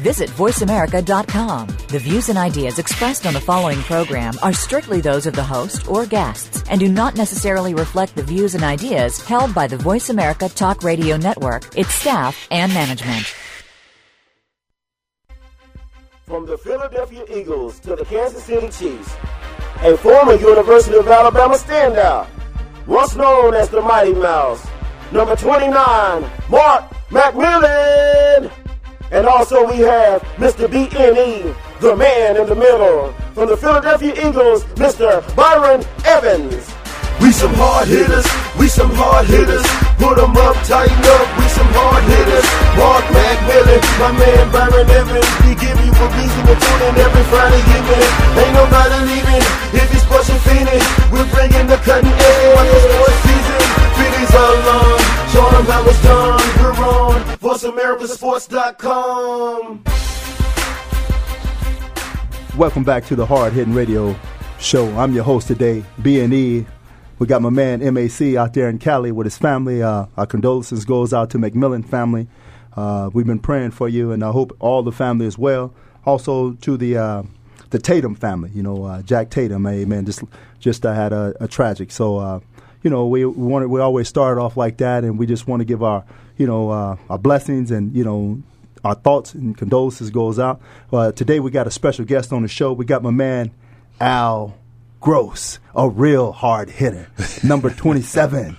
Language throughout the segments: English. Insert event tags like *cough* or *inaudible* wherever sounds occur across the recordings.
Visit VoiceAmerica.com. The views and ideas expressed on the following program are strictly those of the host or guests and do not necessarily reflect the views and ideas held by the Voice America Talk Radio Network, its staff, and management. From the Philadelphia Eagles to the Kansas City Chiefs, a former University of Alabama standout, once known as the Mighty Mouse, number 29, Mark McMillan. And also we have Mr. BNE, the man in the middle. From the Philadelphia Eagles, Mr. Byron Evans. We some hard hitters, we some hard hitters. Put 'em up, tighten up, we some hard hitters. Mark McMillan, my man Byron Evans. We give you a reason to tune in every Friday evening. Ain't nobody leaving if sports and fiending. We're bringing the cutting edge on the sports season. Feelings are done. We're on VoiceAmericaSports.com. Welcome back to the Hard Hitting Radio Show. I'm your host today, B&E. We got my man MAC out there in Cali with his family. Uh, our condolences goes out to McMillan family. Uh, we've been praying for you, and I hope all the family as well. Also to the uh, the Tatum family. You know, uh, Jack Tatum. Amen. Just just uh, had a, a tragic. So uh, you know, we we, wanted, we always start off like that, and we just want to give our you know uh, our blessings and you know our thoughts and condolences goes out. Uh, today we got a special guest on the show. We got my man Al Gross, a real hard hitter, *laughs* number twenty seven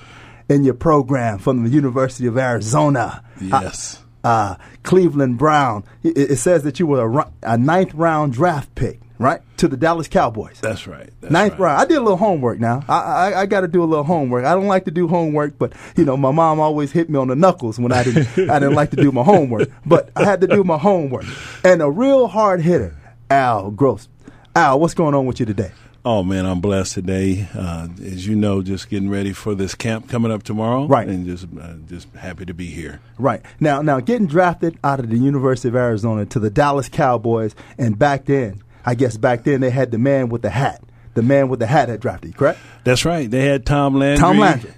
in your program from the University of Arizona. Yes. Uh, Cleveland Brown. It, it says that you were a, a ninth round draft pick, right, to the Dallas Cowboys. That's right. That's Ninth right. round. I did a little homework now. I, I, I got to do a little homework. I don't like to do homework, but you know, my mom always hit me on the knuckles when I didn't I didn't like to do my homework. But I had to do my homework. And a real hard hitter, Al Gross. Al, what's going on with you today? Oh man, I'm blessed today. Uh, as you know, just getting ready for this camp coming up tomorrow. Right. And just uh, just happy to be here. Right. Now now getting drafted out of the University of Arizona to the Dallas Cowboys and back then, I guess back then they had the man with the hat. The man with the hat had drafted you, correct? That's right. They had Tom Landry. Tom Landry.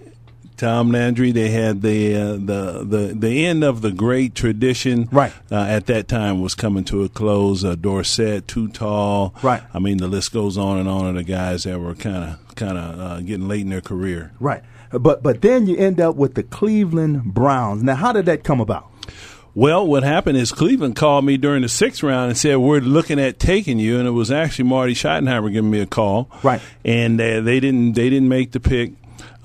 Tom Landry. They had the uh, the the the end of the great tradition. Right. Uh, at that time was coming to a close. Uh, Dorsett, Too Tall. Right. I mean, the list goes on and on of the guys that were kind of kind of uh, getting late in their career. Right. But but then you end up with the Cleveland Browns. Now how did that come about? Well, what happened is Cleveland called me during the sixth round and said we're looking at taking you, and it was actually Marty Schottenheimer giving me a call. Right. And uh, they didn't they didn't make the pick.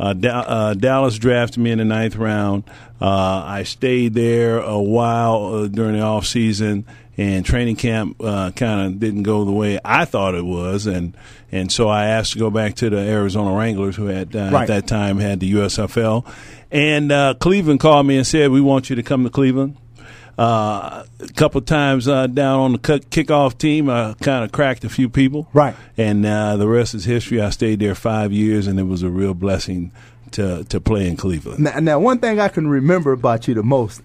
Uh, da- uh, Dallas drafted me in the ninth round. Uh, I stayed there a while uh, during the off season, and training camp uh, kind of didn't go the way I thought it was, and and so I asked to go back to the Arizona Wranglers, who had uh, Right. at that time had the USFL, and uh, Cleveland called me and said we want you to come to Cleveland. Uh, a couple times uh, down on the kickoff team, I kind of cracked a few people. Right. And uh, the rest is history. I stayed there five years, and it was a real blessing to to play in Cleveland. Now, now one thing I can remember about you the most,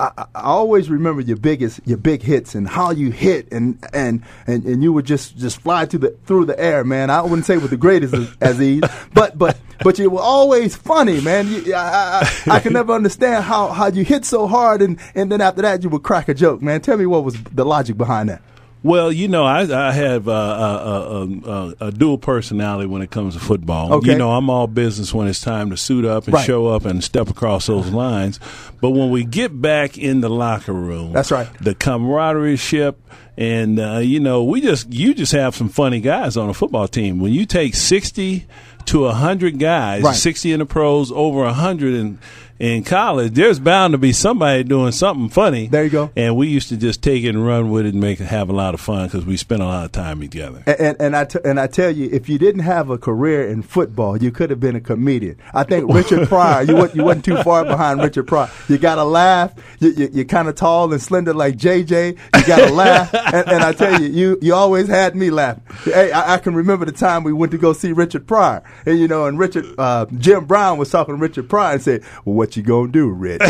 I, I always remember your biggest, your big hits and how you hit and and and, and you would just just fly through the through the air, man. I wouldn't say with the greatest as ease, *laughs* but but but you were always funny, man. You, I, I, I can never understand how how you hit so hard and and then after that you would crack a joke, man. Tell me what was the logic behind that. Well, you know, I, I have a, a, a, a dual personality when it comes to football. Okay. You know, I'm all business when it's time to suit up and Right. show up and step across those lines. But when we get back in the locker room, That's right. The camaraderie ship. And uh, you know, we just you just have some funny guys on a football team. When you take sixty to hundred guys, Right. sixty in the pros, over hundred in in college, there's bound to be somebody doing something funny. There you go. And we used to just take it and run with it and make it have a lot of fun because we spent a lot of time together. And, and, and I t- and I tell you, if you didn't have a career in football, you could have been a comedian. I think *laughs* Richard Pryor, you wasn't, you wasn't too far behind Richard Pryor. You got to laugh. You, you, you're kind of tall and slender like JJ. You got to *laughs* laugh. And, and I tell you, you you always had me laughing. Hey, I, I can remember the time we went to go see Richard Pryor, and you know, and Richard uh, Jim Brown was talking to Richard Pryor and said, "Well, what you gonna do, Rich?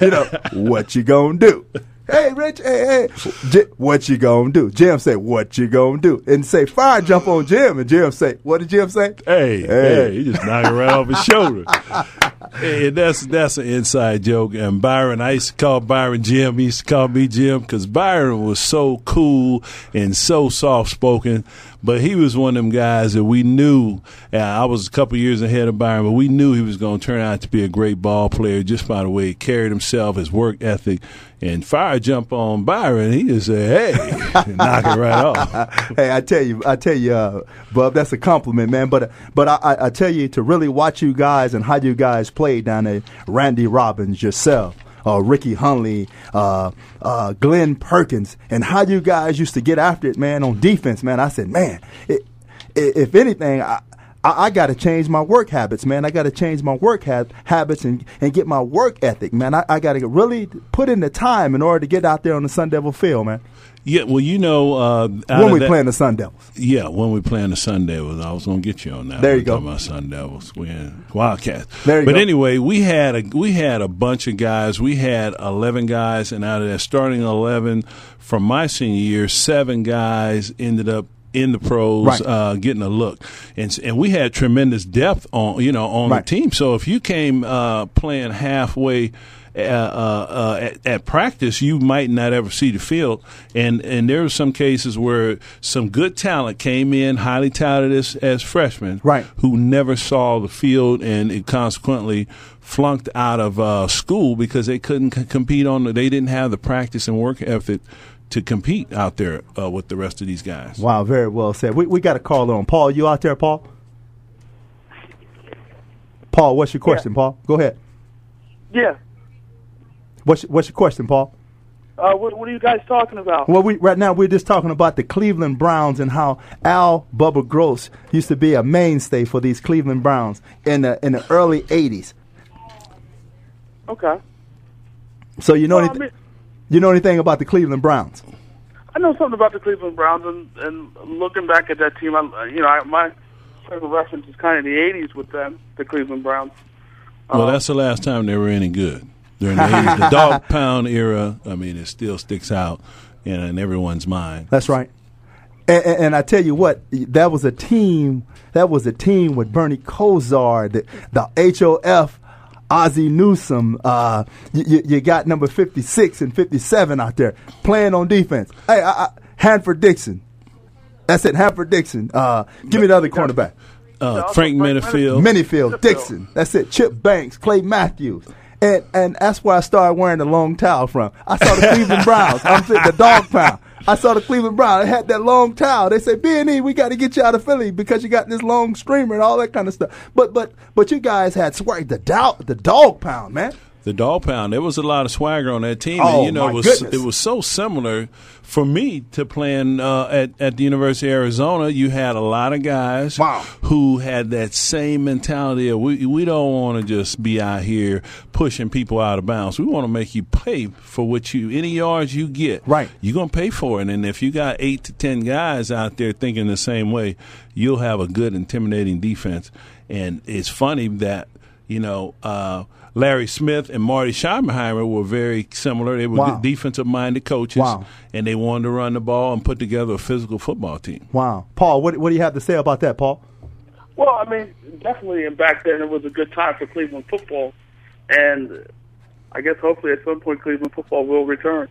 you know, what you gonna do?" hey, Rich, hey, hey, J- what you gonna do? Jim say, what you gonna do? And say, fire, jump on Jim. And Jim say, what did Jim say? Hey, hey, he just knocked right off his shoulder. That's that's an inside joke. And Byron, I used to call Byron Jim. He used to call me Jim because Byron was so cool and so soft spoken. But he was one of them guys that we knew. I was a couple years ahead of Byron, but we knew he was going to turn out to be a great ball player just by the way he carried himself, his work ethic, and fire jump on Byron. He just said, "Hey, *laughs* knock it right off." *laughs* hey, I tell you, I tell you, uh, Bub, that's a compliment, man. But but I, I, I tell you to really watch you guys and how you guys play down there, Randy Robbins, yourself. Uh, Ricky Hunley, uh, uh, Glenn Perkins, and how you guys used to get after it, man, on defense, man. I said, man, it, if anything, I, I, I got to change my work habits, man. I got to change my work ha- habits and, and get my work ethic, man. I, I got to really put in the time in order to get out there on the Sun Devil field, man. Yeah, well, you know, uh, when we that, playing the Sun Devils. Yeah, when we playing the Sun Devils, I was going to get you on that. There you go. My Sun Devils, we had Wildcats. There you but go. anyway, we had a we had a bunch of guys. We had eleven guys, and out of that starting eleven from my senior year, seven guys ended up in the pros, right. uh, getting a look, and and we had tremendous depth on you know on right. the team. So if you came uh, playing halfway. Uh, uh, uh, at, at, practice, you might not ever see the field, and and there were some cases where some good talent came in, highly talented as, as freshmen, right, who never saw the field, and it consequently flunked out of uh, school because they couldn't c- compete on. The, they didn't have the practice and work ethic to compete out there uh, with the rest of these guys. Wow, very well said. We we got a call on Paul. You out there, Paul? Paul, what's your question, yeah. Paul? Go ahead. Yeah. What's what's your question, Paul? Uh, what, what, are you guys talking about? Well, we right now we're just talking about the Cleveland Browns and how Al Bubba Gross used to be a mainstay for these Cleveland Browns in the in the early '80s. Okay. So you know well, anything? I mean, you know anything about the Cleveland Browns? I know something about the Cleveland Browns, and, and looking back at that team, I, you know, I, my frame of reference is kind of the '80s with them, the Cleveland Browns. Well, that's the last time they were any good. During the 80s, the dog pound era, I mean, it still sticks out in, in everyone's mind. That's right. And, and, and, I tell you what, that was a team. That was a team with Bernie Kosar, the, the HOF, Ozzie Newsome. Uh, you, you, got number fifty six and fifty seven out there playing on defense. Hey, I, I, Hanford Dixon. That's it, Hanford Dixon. Uh, give me the other cornerback. Uh, Frank Minifield. Minifield, Dixon. That's it. Chip Banks, Clay Matthews. And and that's where I started wearing the long towel from. I saw the Cleveland Browns. I'm the dog pound. I saw the Cleveland Browns. They had that long towel. They said, B and E, we got to get you out of Philly because you got this long streamer and all that kind of stuff. But but but you guys had swag the dog the dog pound, man. The dog pound. There was a lot of swagger on that team. Oh, and, you know, my it was goodness. it was so similar for me to playing uh, at at the University of Arizona. You had a lot of guys Wow. who had that same mentality of we we don't want to just be out here pushing people out of bounds. We want to make you pay for what you any yards you get. Right. You're gonna pay for it. And if you got eight to ten guys out there thinking the same way, you'll have a good intimidating defense. And it's funny that you know. Uh, Larry Smith and Marty Schottenheimer were very similar. They were Wow. defensive minded coaches, Wow. and they wanted to run the ball and put together a physical football team. Wow, Paul, what what do you have to say about that, Paul? Well, I mean, definitely, and back then it was a good time for Cleveland football, and I guess hopefully at some point Cleveland football will return.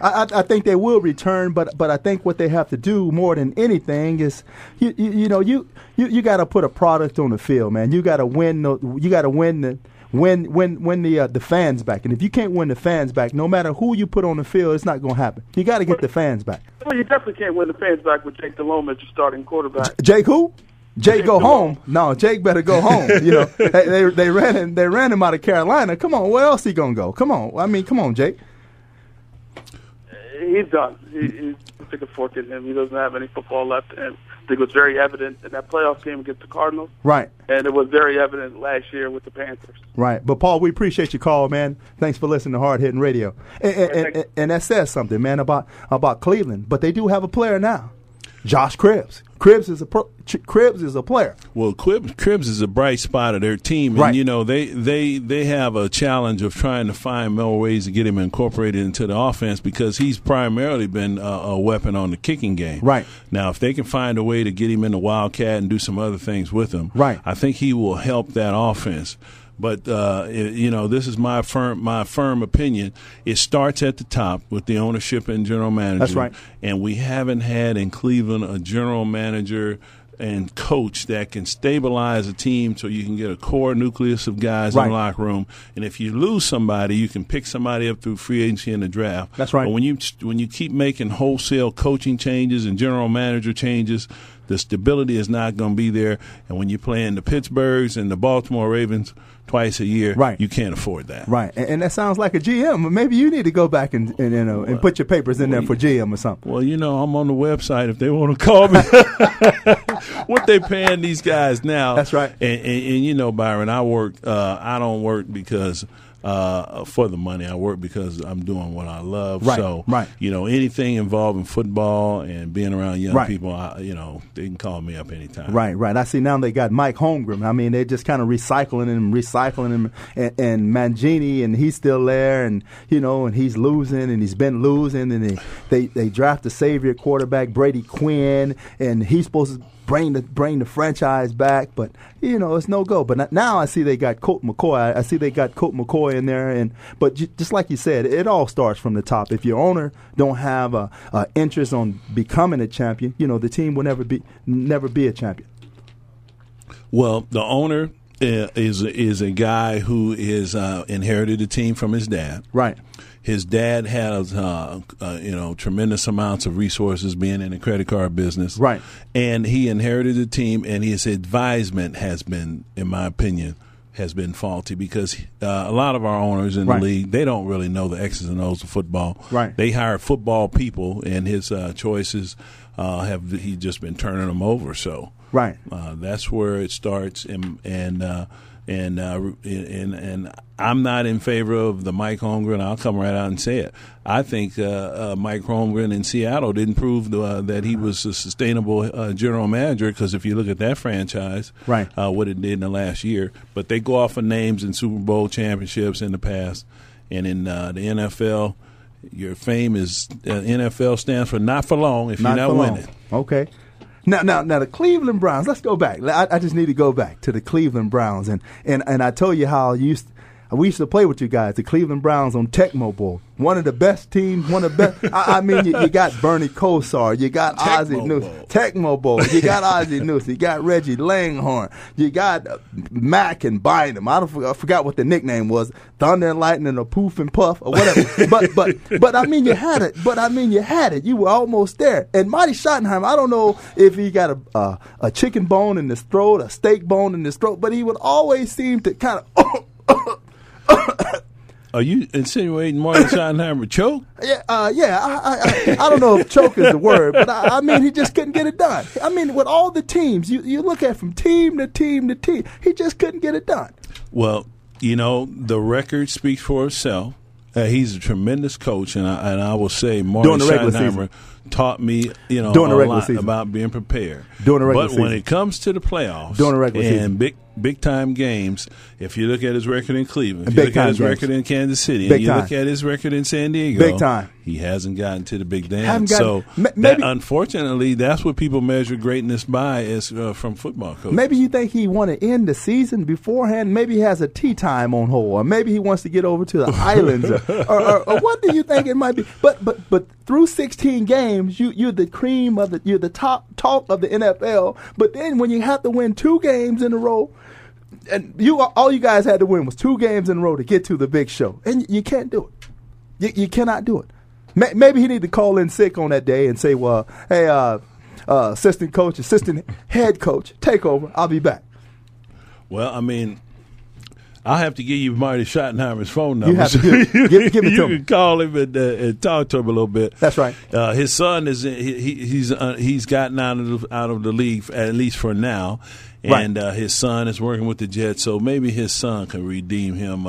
I, I, I think they will return, but but I think what they have to do more than anything is you you, you know you you, you got to put a product on the field, man. You got to win the you got to win the win win win the uh, the fans back. And if you can't win the fans back, no matter who you put on the field, it's not going to happen. You got to get the fans back. Well, you definitely can't win the fans back with Jake Delhomme as your starting quarterback. Jake who? Jake Jake go Delhomme. home. No, Jake better go home. You know, *laughs* they, they they ran him they ran him out of Carolina. Come on, where else he gonna go? Come on, I mean, come on, Jake. He's done. He, he's took a fork in him. He doesn't have any football left, and I think it was very evident in that playoff game against the Cardinals, Right, and it was very evident last year with the Panthers. right. But Paul, we appreciate your call, man. Thanks for listening to Hard Hitting Radio, and, and, and, and that says something, man, about about Cleveland. But they do have a player now. Josh Cribbs. Cribbs is a pro, Cribbs is a player. Well, Cribbs, Cribbs is a bright spot of their team, and Right. you know they, they they have a challenge of trying to find more ways to get him incorporated into the offense because he's primarily been a, a weapon on the kicking game. Right. now, if they can find a way to get him in the wildcat and do some other things with him, Right. I think he will help that offense. But uh, it- you know, this is my firm my firm opinion. It starts at the top with the ownership and general manager. That's right. And we haven't had in Cleveland a general manager and coach that can stabilize a team so you can get a core nucleus of guys in the locker room. And if you lose somebody, you can pick somebody up through free agency and the draft. That's right. But when you when you keep making wholesale coaching changes and general manager changes, the stability is not going to be there. And when you're playing the Pittsburghs and the Baltimore Ravens twice a year, Right. you can't afford that. Right, and, and that sounds like a GM. Maybe you need to go back and and, you know, and put your papers in there for GM or something. Well, you know, I'm on the website if they want to call me. *laughs* what they paying these guys now? That's right. And, and, and you know, Byron, I work. Uh, I don't work because uh, for the money. I work because I'm doing what I love. Right, So, right. you know, anything involving football and being around young Right. people, I, you know, they can call me up anytime. Right, right. I see now they got Mike Holmgren. I mean, they're just kind of recycling him, recycling him, and, and Mangini, and he's still there, and you know, and he's losing, and he's been losing, and they they, they draft the savior quarterback Brady Quinn, and he's supposed to bring the bring the franchise back, but you know, it's no go. But now I see they got Colt McCoy. I, see they got Colt McCoy in there, and but ju- just like you said, it all starts from the top. If your owner don't have a, a interest on becoming a champion, you know, the team will never be never be a champion. Well, the owner is is a guy who is uh, inherited the team from his dad. Right. His dad has, uh, uh, you know, tremendous amounts of resources being in the credit card business. Right. And he inherited the team, and his advisement has been, in my opinion, has been faulty because uh, a lot of our owners in Right. the league they don't really know the X's and O's of football. Right. They hire football people, and his uh, choices uh, have he just been turning them over. So. Right. Uh, that's where it starts, and and uh, and, uh, and and I'm not in favor of the Mike Holmgren. I'll come right out and say it. I think uh, uh, Mike Holmgren in Seattle didn't prove uh, that he was a sustainable uh, general manager because if you look at that franchise, Right. uh, what it did in the last year, but they go off of names in Super Bowl championships in the past, and in uh, the NFL. Your fame is uh, NFL stands for not for long if Not you're not for long. winning. Okay. Now, now, now, the Cleveland Browns. Let's go back. I, I just need to go back to the Cleveland Browns, and and and I told you how I used. We used to play with you guys, the Cleveland Browns on Tecmo Bowl. One of the best teams, one of the best. I, I mean, you, you got Bernie Kosar, you got Ozzie Tecmo News, Bowl. Tecmo Bowl, you got Ozzie News, you got Reggie Langhorne, you got uh, Mack and Bynum. I, don't, I forgot what the nickname was, Thunder and Lightning or Poof and Puff or whatever. but but but I mean, you had it. But I mean, you had it. You were almost there. And Marty Schottenheimer, I don't know if he got a uh, a chicken bone in his throat, a steak bone in his throat, but he would always seem to kind of. *coughs* *coughs* Are you insinuating Martin *coughs* Schottenheimer choked? Yeah, uh, yeah. I, I, I, I don't know if choke is the word, but I, I mean, he just couldn't get it done. I mean, with all the teams, you, you look at from team to team to team, he just couldn't get it done. Well, you know, the record speaks for itself. Uh, he's a tremendous coach, and I, and I will say Martin Schottenheimer taught me, you know, During a lot season. about being prepared. During the regular but when it comes to the playoffs During the regular and season. big big time games, if you look at his record in Cleveland, if you big look at his games. record in Kansas City, Big and you time. look at his record in San Diego, Big time. He hasn't gotten to the big dance. so ma- that, unfortunately, that's what people measure greatness by is uh, from football coaches. Maybe you think he want to end the season beforehand. Maybe he has a tea time on hold, or maybe he wants to get over to the *laughs* islands, or, or, or, or what do you think it might be? But but but through 16 games, you you're the cream of the you're the top talk of the NFL. But then when you have to win two games in a row. And you all you guys had to win was two games in a row to get to the big show, and you can't do it. You, you cannot do it. May- Maybe he need to call in sick on that day and say, "Well, hey, uh, uh, assistant coach, assistant head coach, take over. I'll be back." Well, I mean, I'll have to give you Marty Schottenheimer's phone number. You have to give- give- give it *laughs* to you him. can call him and, uh, and talk to him a little bit. That's right. Uh, his son is he, he, he's uh, he's gotten out of the, out of the league at least for now, Right. and uh, his son is working with the Jets. So maybe his son can redeem him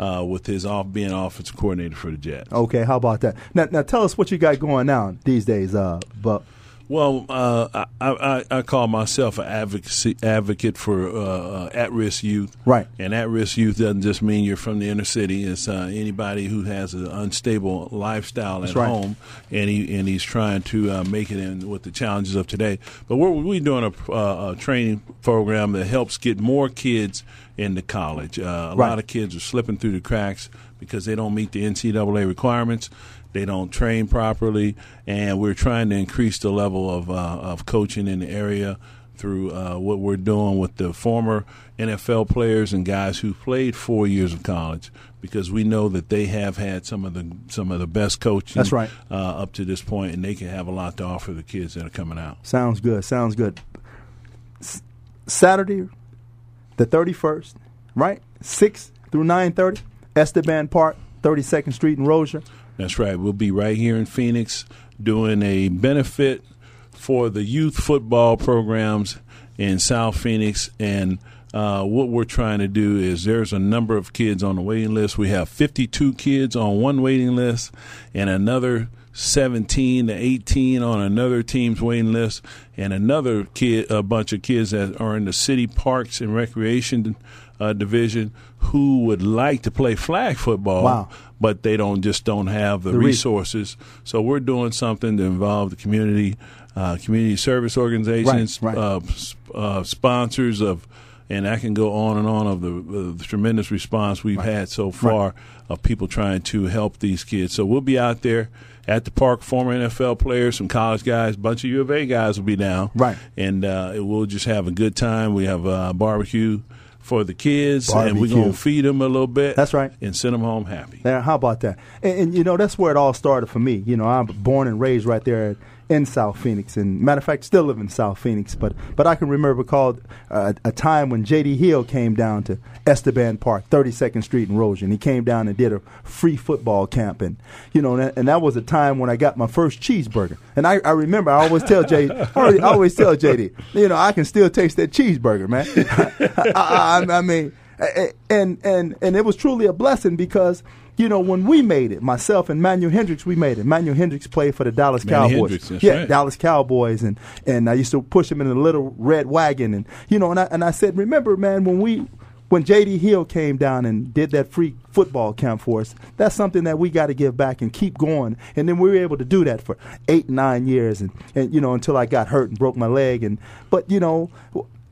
uh, with his off being offensive coordinator for the Jets. Okay, how about that? Now, now tell us what you got going on these days, uh, Buck. Well, uh, I, I, I call myself an advocacy advocate for uh, uh, at-risk youth. Right. And at-risk youth doesn't just mean you're from the inner city. It's uh, anybody who has an unstable lifestyle That's at right. home, and he and he's trying to uh, make it in with the challenges of today. But we're we're doing a, uh, a training program that helps get more kids into college. Uh, a Right. lot of kids are slipping through the cracks because they don't meet the NCAA requirements. They don't train properly, and we're trying to increase the level of uh, of coaching in the area through uh, what we're doing with the former NFL players and guys who played four years of college, because we know that they have had some of the some of the best coaching. That's right. uh, up to this point, and they can have a lot to offer the kids that are coming out. Sounds good. Sounds good. S- Saturday, the thirty first, right? Six through nine thirty, Esteban Park, Thirty Second Street in Roeser. That's right. We'll be right here in Phoenix doing a benefit for the youth football programs in South Phoenix. And uh, what we're trying to do is there's a number of kids on the waiting list. We have 52 kids on one waiting list and another 17 to 18 on another team's waiting list, and another kid, a bunch of kids that are in the city parks and recreation uh, division who would like to play flag football Wow. but they don't just don't have the, The re- resources. So we're doing something to involve the community, uh, community service organizations, Right, right. Uh, uh, sponsors of, and I can go on and on of the, uh, the tremendous response we've had so far of people trying to help these kids. So we'll be out there. At the park, former NFL players, some college guys, bunch of U of A guys will be down, Right. And uh, we'll just have a good time. We have a barbecue for the kids, and we're gonna feed them a little bit. That's right. and send them home happy. There, how about that? And, and you know, that's where it all started for me. You know, I'm born and raised right there in South Phoenix, and matter of fact, still live in South Phoenix. But but I can remember called uh, a time when J.D. Hill came down to Esteban Park, 32nd Street in Roeser, and he came down and did a free football camp, and you know, and that, and that was a time when I got my first cheeseburger. And I, I remember I always tell J, I always, I always tell J.D. You know, I can still taste that cheeseburger, man. *laughs* I, I, I mean, and and and it was truly a blessing because you know when we made it, myself and Manuel Hendricks, we made it. Manuel Hendricks played for the Dallas Manny Cowboys. Hendricks, yeah, right. Dallas Cowboys, and and I used to push him in a little red wagon, and you know, and I and I said, remember, man, when we. When J.D. Hill came down and did that free football camp for us, that's something that we got to give back and keep going. And then we were able to do that for eight, nine years, and, and you know until I got hurt and broke my leg. And but you know,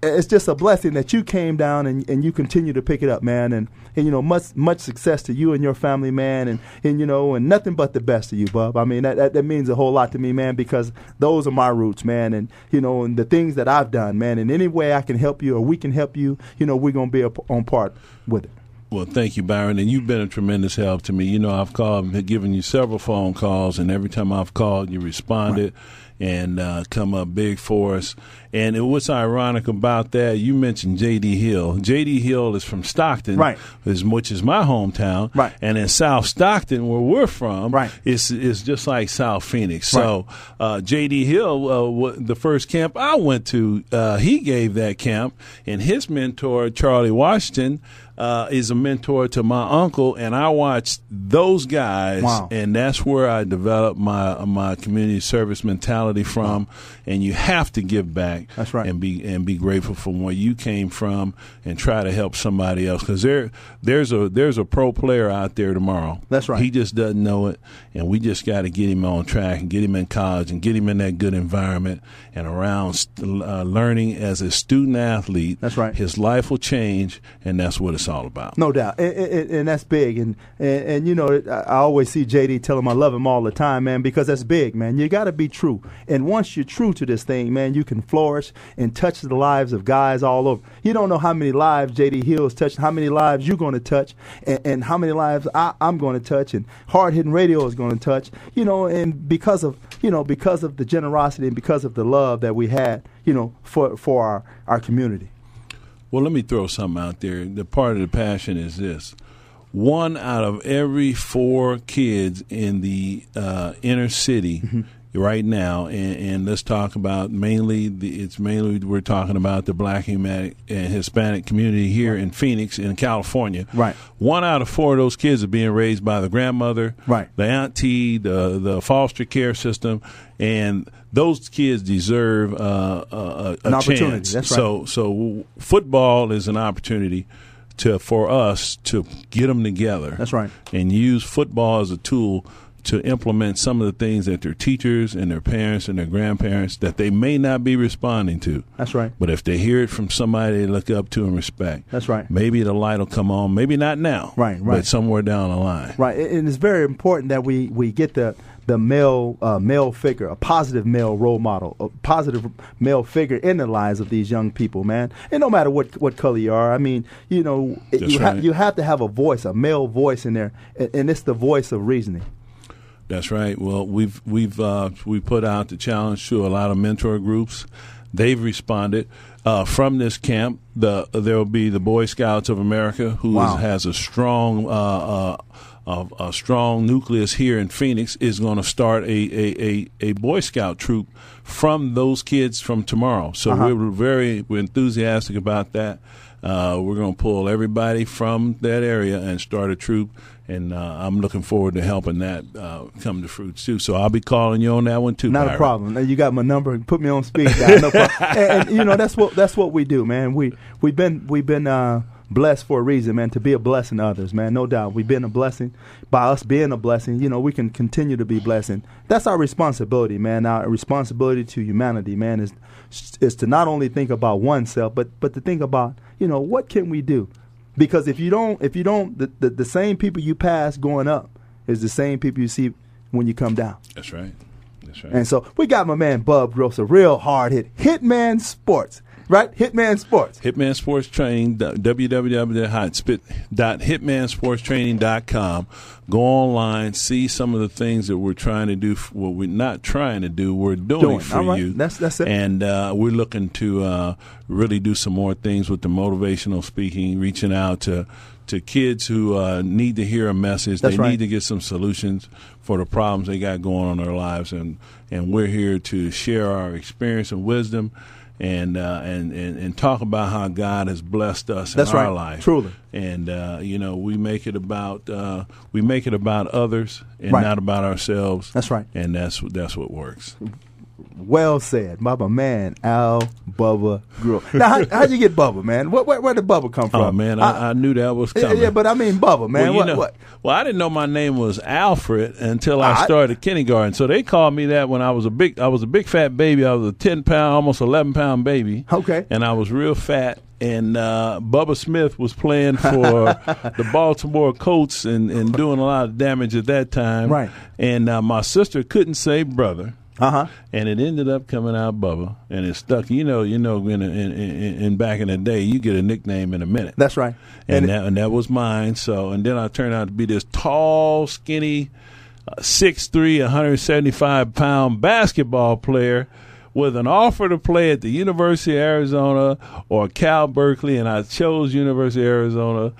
it's just a blessing that you came down and, and you continue to pick it up, man. And, and you know, much much success to you and your family, man. And, and you know, and nothing but the best to you, bub. I mean, that, that that means a whole lot to me, man, because those are my roots, man. And you know, and the things that I've done, man. In any way I can help you or we can help you, you know, we're gonna be a, on part with it. Well, thank you, Byron, and you've been a tremendous help to me. You know, I've called, and given you several phone calls, and every time I've called, you responded and uh, come up big for us. And it, what's ironic about that, you mentioned J.D. Hill. J.D. Hill is from Stockton, Right. which is my hometown, Right. And in South Stockton, where we're from, Right. it's, it's just like South Phoenix. So uh, J.D. Hill, uh, w- the first camp I went to, uh, he gave that camp, and his mentor, Charlie Washington, uh, is a mentor to my uncle, and I watched those guys, Wow. and that's where I developed my my community service mentality from. And you have to give back, That's right. and be and be grateful from where you came from, and try to help somebody else because there there's a there's a pro player out there tomorrow. That's right. He just doesn't know it, and we just got to get him on track and get him in college and get him in that good environment and around uh, learning as a student athlete. That's right. His life will change, and that's what it's all about. No doubt, and, and, and that's big. And, and and you know, I I always see JD tell him I love him all the time, man, because that's big, man. You got to be true, and once you're true to this thing, man, you can flourish and touch the lives of guys all over. You don't know how many lives JD Hill Hill's touched, how many lives you're going to touch, and, and how many lives I, I'm going to touch, and Hard Hitting Radio is going to touch. You know, and because of you know because of the generosity and because of the love that we had, you know, for for our our community. Well, let me throw something out there. The part of the passion is this: one out of every four kids in the uh, inner city right now, and, and let's talk about mainly the, it's mainly we're talking about the Black Hispanic and Hispanic community here in Phoenix, in California. Right. One out of four of those kids are being raised by the grandmother, Right. the auntie, the the foster care system, and those kids deserve uh, a, a, An opportunity. chance. That's right. So so football is an opportunity to for us to get them together. That's right. And use football as a tool to implement some of the things that their teachers and their parents and their grandparents that they may not be responding to. That's right. But if they hear it from somebody they look up to and respect, That's right. Maybe the light will come on. Maybe not now. Right, right. But somewhere down the line. Right, and it's very important that we, we get the the male uh, male figure, a positive male role model, a positive male figure in the lives of these young people, man. And no matter what what color you are, I mean, you know, That's you have right. you have to have a voice, a male voice in there, and, and it's the voice of reasoning. That's right. Well, we've we've uh, we put out the challenge to a lot of mentor groups. They've responded. Uh, from this camp, the there will be the Boy Scouts of America, who Wow. has a strong uh, uh, a, a strong nucleus here in Phoenix, is going to start a, a, a, a Boy Scout troop from those kids from tomorrow. So Uh-huh. we're very we're enthusiastic about that. Uh, we're going to pull everybody from that area and start a troop, and uh, I'm looking forward to helping that uh, come to fruits too. So I'll be calling you on that one too. Not a problem. You got my number. Put me on speed. No *laughs* and, and, you know that's what that's what we do, man. We we've been we've been uh, blessed for a reason, man. To be a blessing to others, man. No doubt, we've been a blessing. By us being a blessing, you know, we can continue to be blessing. That's our responsibility, man. Our responsibility to humanity, man, is is to not only think about oneself, but but to think about, you know, what can we do? Because if you don't, if you don't, the, the, the same people you pass going up is the same people you see when you come down. That's right. That's right. And so we got my man Bub Gross, a real hard hit. Hitman Sports, right? Hitman Sports. Hitman Sports Training, www.hitmansportstraining.com. Go online, see some of the things that we're trying to do. What we're not trying to do, we're doing, Doing. for right. you. That's- that's it. And uh, we're looking to uh, really do some more things with the motivational speaking, reaching out to to kids who uh, need to hear a message. That's they right. need to get some solutions for the problems they got going on in their lives, and and we're here to share our experience and wisdom. And, uh, and and and talk about how God has blessed us That's in our right. life, Truly. And uh, you know, we make it about uh, we make it about others and Right. not about ourselves. That's right. And that's that's what works. Well said, my my man Al Bubba Gross. Now, how, how'd you get Bubba, man? Where, where, where did Bubba come from? Oh man, I, I knew that was coming. yeah, but I mean Bubba, man. well, you what, know, what? well, I didn't know my name was Alfred until I I- started kindergarten. So they called me that when I was a big, I was a big fat baby. I was a ten pound, almost eleven pound baby. Okay. and I was real fat. And uh, Bubba Smith was playing for *laughs* the Baltimore Colts and, and doing a lot of damage at that time. Right. And uh, my sister couldn't say brother. Uh huh. and it ended up coming out Bubba, and it stuck. You know, you know, in, in, in, in back in the day, you get a nickname in a minute. That's right. and, it- that and that was mine. So, and then I turned out to be this tall, skinny, uh, six three, 175 pound basketball player with an offer to play at the University of Arizona or Cal Berkeley, and I chose University of Arizona.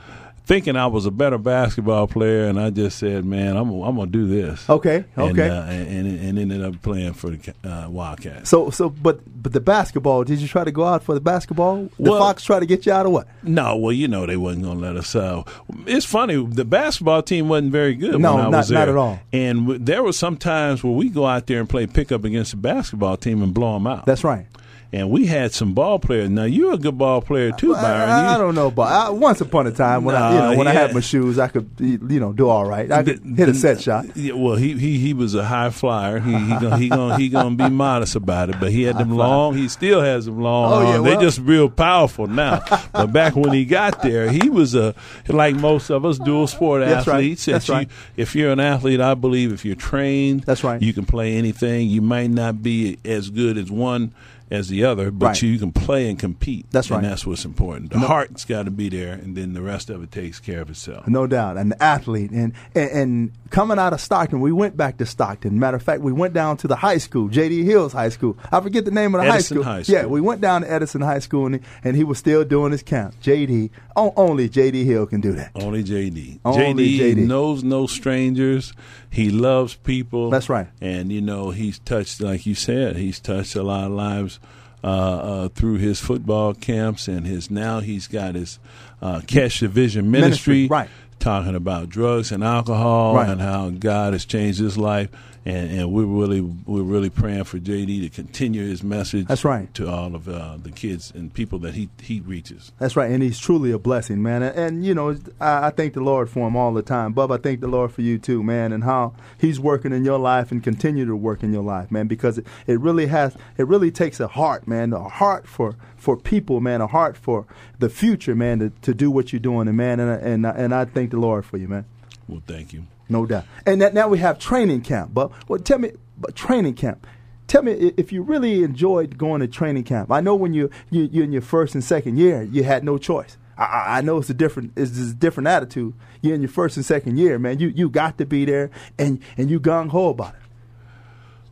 Thinking I was a better basketball player, and I just said, "Man, I'm I'm gonna do this." Okay, And, okay. uh, and, and and ended up playing for the uh, Wildcats. so so, but but the basketball. Did you try to go out for the basketball? The Well- Fox try to get you out of what? No, well, you know they wasn't going to let us. Uh, it's funny. The basketball team wasn't very good. No, when I not- was there. not at all. And w- there were some times where we go out there and play pickup against the basketball team and blow them out. That's right. And we had some ball players. Now you're a good ball player too, Byron. I, I You- don't know, but I, once upon a time when I, you know, when I had my shoes, I could, you know, do all right. I could hit a set shot. Yeah, well, he he he was a high flyer. He he gonna he gonna he gonna be modest about it. But he had them long. He still has them long. Oh, yeah, arms. they well- just real powerful now. but back when he got there, he was a like most of us dual sport That's right. athletes. If That's you- right. If you're an athlete, I believe if you're trained, That's right. You can play anything. You might not be as good as one as the other, but Right. you can play and compete. That's and right. that's what's important. The heart's got to be there, and then the rest of it takes care of itself. No doubt, an athlete, and, and and coming out of Stockton, we went back to Stockton. Matter of fact, we went down to the high school, J.D. Hills High School. I forget the name of the high school. High School. Yeah, we went down to Edison High School, and, and he was still doing his camp. J.D. only J.D. Hill can do that. Only JD. Only JD, JD. knows no strangers. He loves people. That's right. And you know he's touched, like you said, he's touched a lot of lives uh, uh, through his football camps and his. Now he's got his uh, Catch the Vision ministry, Ministry, right. Talking about drugs and alcohol Right. and how God has changed his life. And, and we're really we're really praying for JD to continue his message. That's right. to all of uh, the kids and people that he he reaches. That's right, and he's truly a blessing, man. And, and you know, I, I thank the Lord for him all the time. Bub, I thank the Lord for you too, man, and how he's working in your life and continue to work in your life, man. Because it, it really has, it really takes a heart, man, a heart for for people, man, a heart for the future, man, to, to do what you're doing, and man, and and and I thank the Lord for you, man. Well, thank you. No doubt. And that, now we have training camp. But well, tell me, but training camp. Tell me if you really enjoyed going to training camp. I know when you you you're in your first and second year, you had no choice. I- I, I know it's a different it's a different attitude. You're in your first and second year, man. You you got to be there, and and you gung ho about it.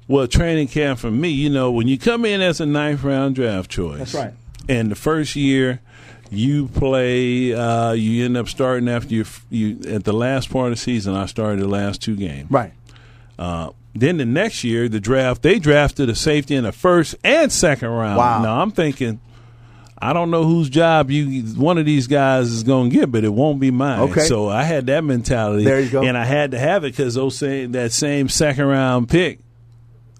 Well, training camp for me, you know, when you come in as a ninth round draft choice, That's right. And the first year, you play, uh, you end up starting after you, you at the last part of the season. I started the last two games, Right. Uh, then the next year, the draft, they drafted a safety in the first and second round. Wow. Now I'm thinking. I don't know whose job you one of these guys is going to get, but it won't be mine. Okay. So I had that mentality. There you go. And I had to have it because those same that same second round pick,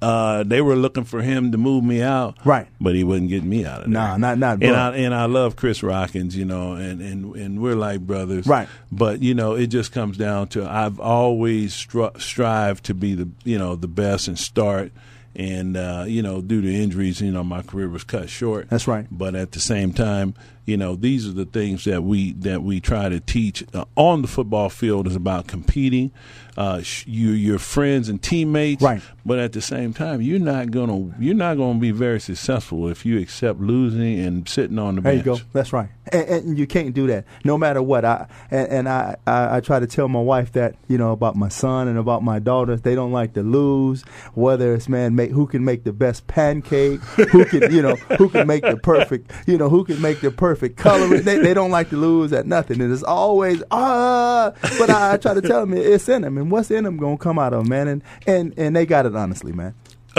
uh, they were looking for him to move me out. Right. But he wouldn't get me out of there. Nah, not- not And I and I love Chris Rockins, you know, and and and we're like brothers. Right. But you know, it just comes down to I've always stri- strived to be the you know the best and start. And uh, you know, due to injuries, you know, my career was cut short. That's right. But at the same time, you know, these are the things that we that we try to teach uh, on the football field is about competing. Uh, sh- you, your friends and teammates, Right. But at the same time, you're not gonna you're not gonna be very successful if you accept losing and sitting on the bench. There you go. That's right. And, and you can't do that, no matter what. I and, and I, I I try to tell my wife that you know about my son and about my daughter. They don't like to lose. Whether it's man, make who can make the best pancake, who can you know who can make the perfect you know who can make the perfect coloring. They they don't like to lose at nothing. And it's always ah. But I, I try to tell them it's in them, and what's in them gonna come out of them, man. And and and they got it honestly, man.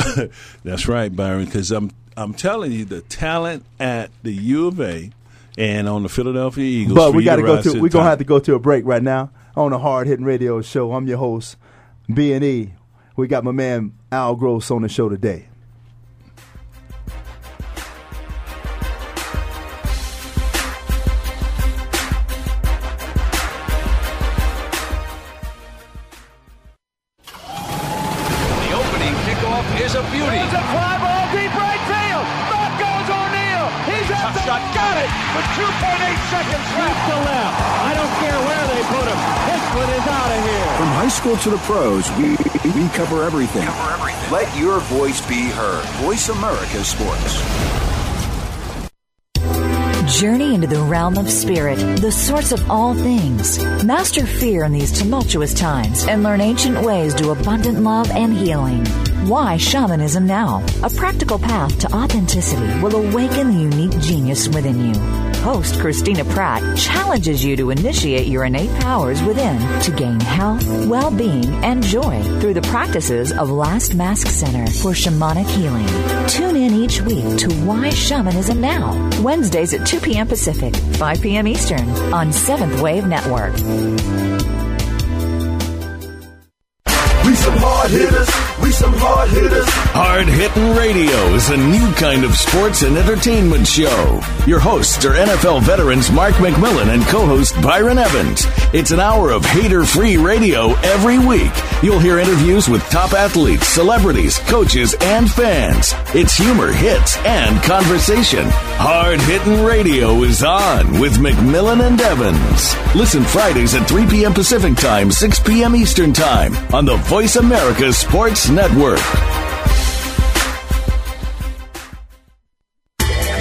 *laughs* That's right, Byron. Because I'm I'm telling you, the talent at the U of A and on the Philadelphia Eagles. But we got to go to, we're gonna have to go to a break right now on the Hard Hitting Radio Show. I'm your host, B and E. We got my man Al Gross on the show today. To the pros, we, we cover everything. Let your voice be heard. Voice America Sports. Journey into the realm of spirit, the source of all things. Master fear in these tumultuous times and learn ancient ways to abundant love and healing. Why shamanism now? A practical path to authenticity will awaken the unique genius within you. Host Christina Pratt challenges you to initiate your innate powers within to gain health, well-being, and joy through the practices of Last Mask Center for Shamanic Healing. Tune in each week to Why Shamanism Now, Wednesdays at 2 p.m. Pacific, 5 p.m. Eastern on Seventh Wave Network. We some hard hitters. Some hard hitters. Hard Hitting Radio is a new kind of sports and entertainment show. Your hosts are NFL veterans Mark McMillan and co-host Byron Evans. It's an hour of hater-free radio every week. You'll hear interviews with top athletes, celebrities, coaches, and fans. It's humor, hits, and conversation. Hard Hitting Radio is on with McMillan and Evans. Listen Fridays at 3 p.m. Pacific Time, 6 p.m. Eastern Time on the Voice America Sports Network.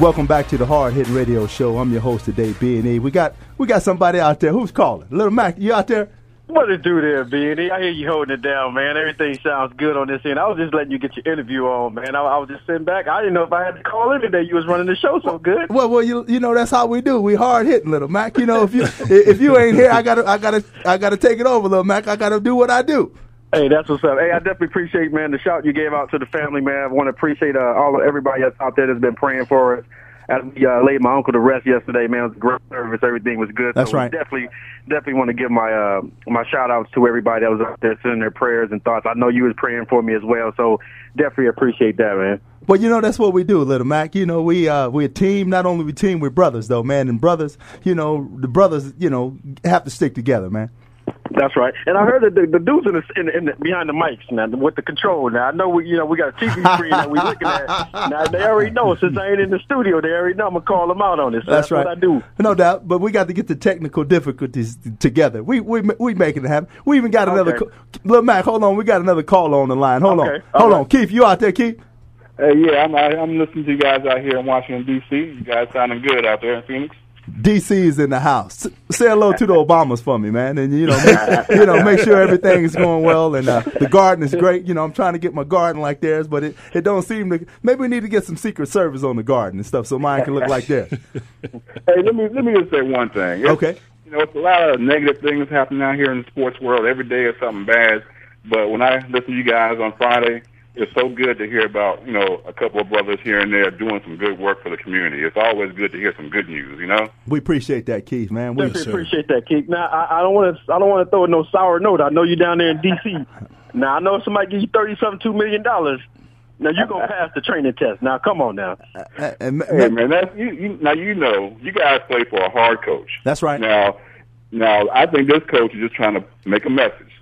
Welcome back to the Hard Hitting Radio Show. I'm your host today, B and E. We got we got somebody out there who's calling. Little Mack, you out there? What it do there, B&E? I hear you holding it down, man. Everything sounds good on this end. I was just letting you get your interview on, man. I, I was just sitting back. I didn't know if I had to call in today. You was running the show so good. Well, well, you you know that's how we do. We hard hitting, Little Mack. You know if you *laughs* if you ain't here, I gotta I gotta I gotta take it over, Little Mack. I gotta do what I do. Hey, that's what's up. Hey, I definitely appreciate, man, the shout you gave out to the family, man. I want to appreciate uh, all of everybody that's out there that's been praying for us. As we uh, laid my uncle to rest yesterday, man, it was a great service. Everything was good. That's so right. Definitely, definitely want to give my uh, my shout outs to everybody that was out there sending their prayers and thoughts. I know you was praying for me as well, so definitely appreciate that, man. Well, you know that's what we do, Little Mack. You know we uh we a team. Not only we team, we're brothers though, man. And brothers, you know the brothers, you know have to stick together, man. That's right. And I heard that the, the dudes in the, in, the, in the, behind the mics now with the control. Now I know we you know we got a TV screen that we looking at. *laughs* Now they already know since I ain't in the studio. They already know I'm gonna call them out on this. So That's, that's, right. what I do. No doubt. But we got to get the technical difficulties t- together. We we we making it happen. We even got another. Okay. Co- Little Mack, hold on. We got another call on the line. Hold Okay. on. Hold right. on. Keith, you out there, Keith? Hey, yeah, I'm I'm listening to you guys out here in Washington D.C. You guys sounding good out there in Phoenix. DC is in the house. Say hello to the Obamas for me, man, and you know, make, you know, make sure everything is going well. And uh, the garden is great. You know, I'm trying to get my garden like theirs, but it, it don't seem to. Maybe we need to get some Secret Service on the garden and stuff so mine can look like theirs. *laughs* Hey, let me let me just say one thing. It's- Okay. You know, it's a lot of negative things happening out here in the sports world. Every day is something bad. But when I listen to you guys on Friday, it's so good to hear about you know a couple of brothers here and there doing some good work for the community. It's always good to hear some good news. You know. We appreciate that, Keith, man. We, Definitely appreciate that, Keith. Now I, I don't want to I don't want to throw no sour note. I know you're down there in D.C. Now I know if somebody give you thirty something two million dollars. Now you're gonna pass the training test. Now come on now. and, Hey man, that's you, you. Now you know you guys play for a hard coach. That's right. Now, now I think this coach is just trying to make a message.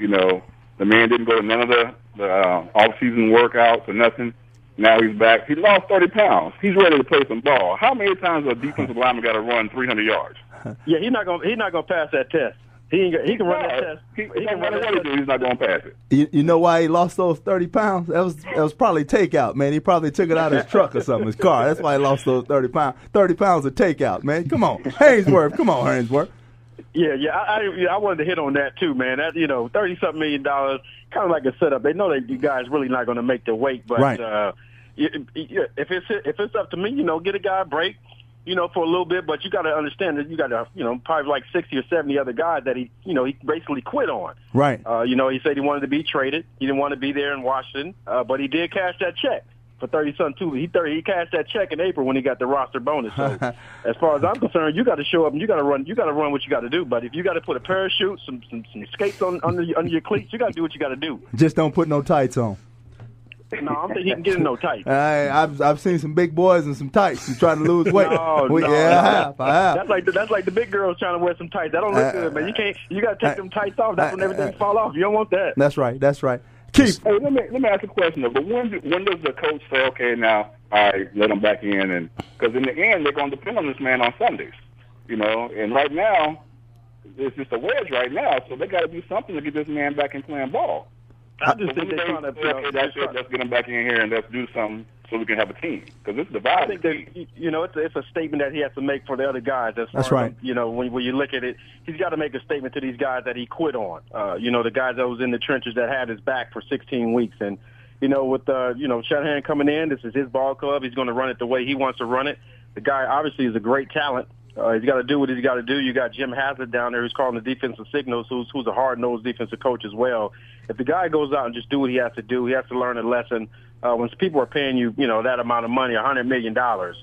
You know, the man didn't go to none of the the uh, off season workouts or nothing. Now he's back. He lost thirty pounds. He's ready to play some ball. How many times a defensive *laughs* lineman got to run three hundred yards? Yeah, he's not gonna he's not gonna pass that test. He ain't, he can run that test. He, He no can run matter that what he test. do, he's not going to pass it. You, you know why he lost those thirty pounds? That was that was probably takeout, man. He probably took it out of his truck or something, his car. That's why he lost those thirty pounds. Thirty pounds of takeout, man. Come on, Haynesworth. Come on, Haynesworth. Yeah, yeah, I, I, I wanted to hit on that too, man. That you know, thirty something million dollars, kind of like a setup. They know that you guys really not going to make the weight, but Right. uh, if it's if it's up to me, you know, get a guy a break, you know, for a little bit. But you got to understand that you got to, you know, probably like sixty or seventy other guys that he, you know, he basically quit on. Right. Uh, you know, he said he wanted to be traded. He didn't want to be there in Washington, uh, but he did cash that check for thirty something too. He thirty he cashed that check in April when he got the roster bonus. So *laughs* as far as I'm concerned, you got to show up and you got to run. You got to run what you got to do. But if you got to put a parachute, some some, some skates on under your, under your cleats, you got to do what you got to do. Just don't put no tights on. No, I don't think he can get in no tights. *laughs* I, I've I've seen some big boys in some tights and trying to lose *laughs* weight. No, We- no, yeah, I have. I have. That's like the, that's like the big girls trying to wear some tights. That don't look Uh, good, man. You can't. You got to take uh, them tights off. That's when uh, everything uh, fall off. You don't want that. That's right. That's right. Keith. Hey, let me let me ask a question though. But when when does the coach say, okay, now all right, let him back in, and because in the end they're going to depend on this man on Sundays, you know. And right now, it's just a wedge right now, so they got to do something to get this man back in playing ball. I just think they're trying to. say, okay, that's they're it. Let's get him back in here and let's do something so we can have a team because this divides I think that you know it's a, it's a statement that he has to make for the other guys. As That's right. As, you know, when when you look at it, he's got to make a statement to these guys that he quit on. Uh, you know, the guys that was in the trenches that had his back for 16 weeks, and you know, with uh, you know Shanahan coming in, this is his ball club. He's going to run it the way he wants to run it. The guy obviously is a great talent. Uh, he's got to do what he's got to do. You got Jim Haslett down there who's calling the defensive signals, who's who's a hard-nosed defensive coach as well. If the guy goes out and just do what he has to do, he has to learn a lesson. Uh, when people are paying you, you know, that amount of money, a hundred million dollars,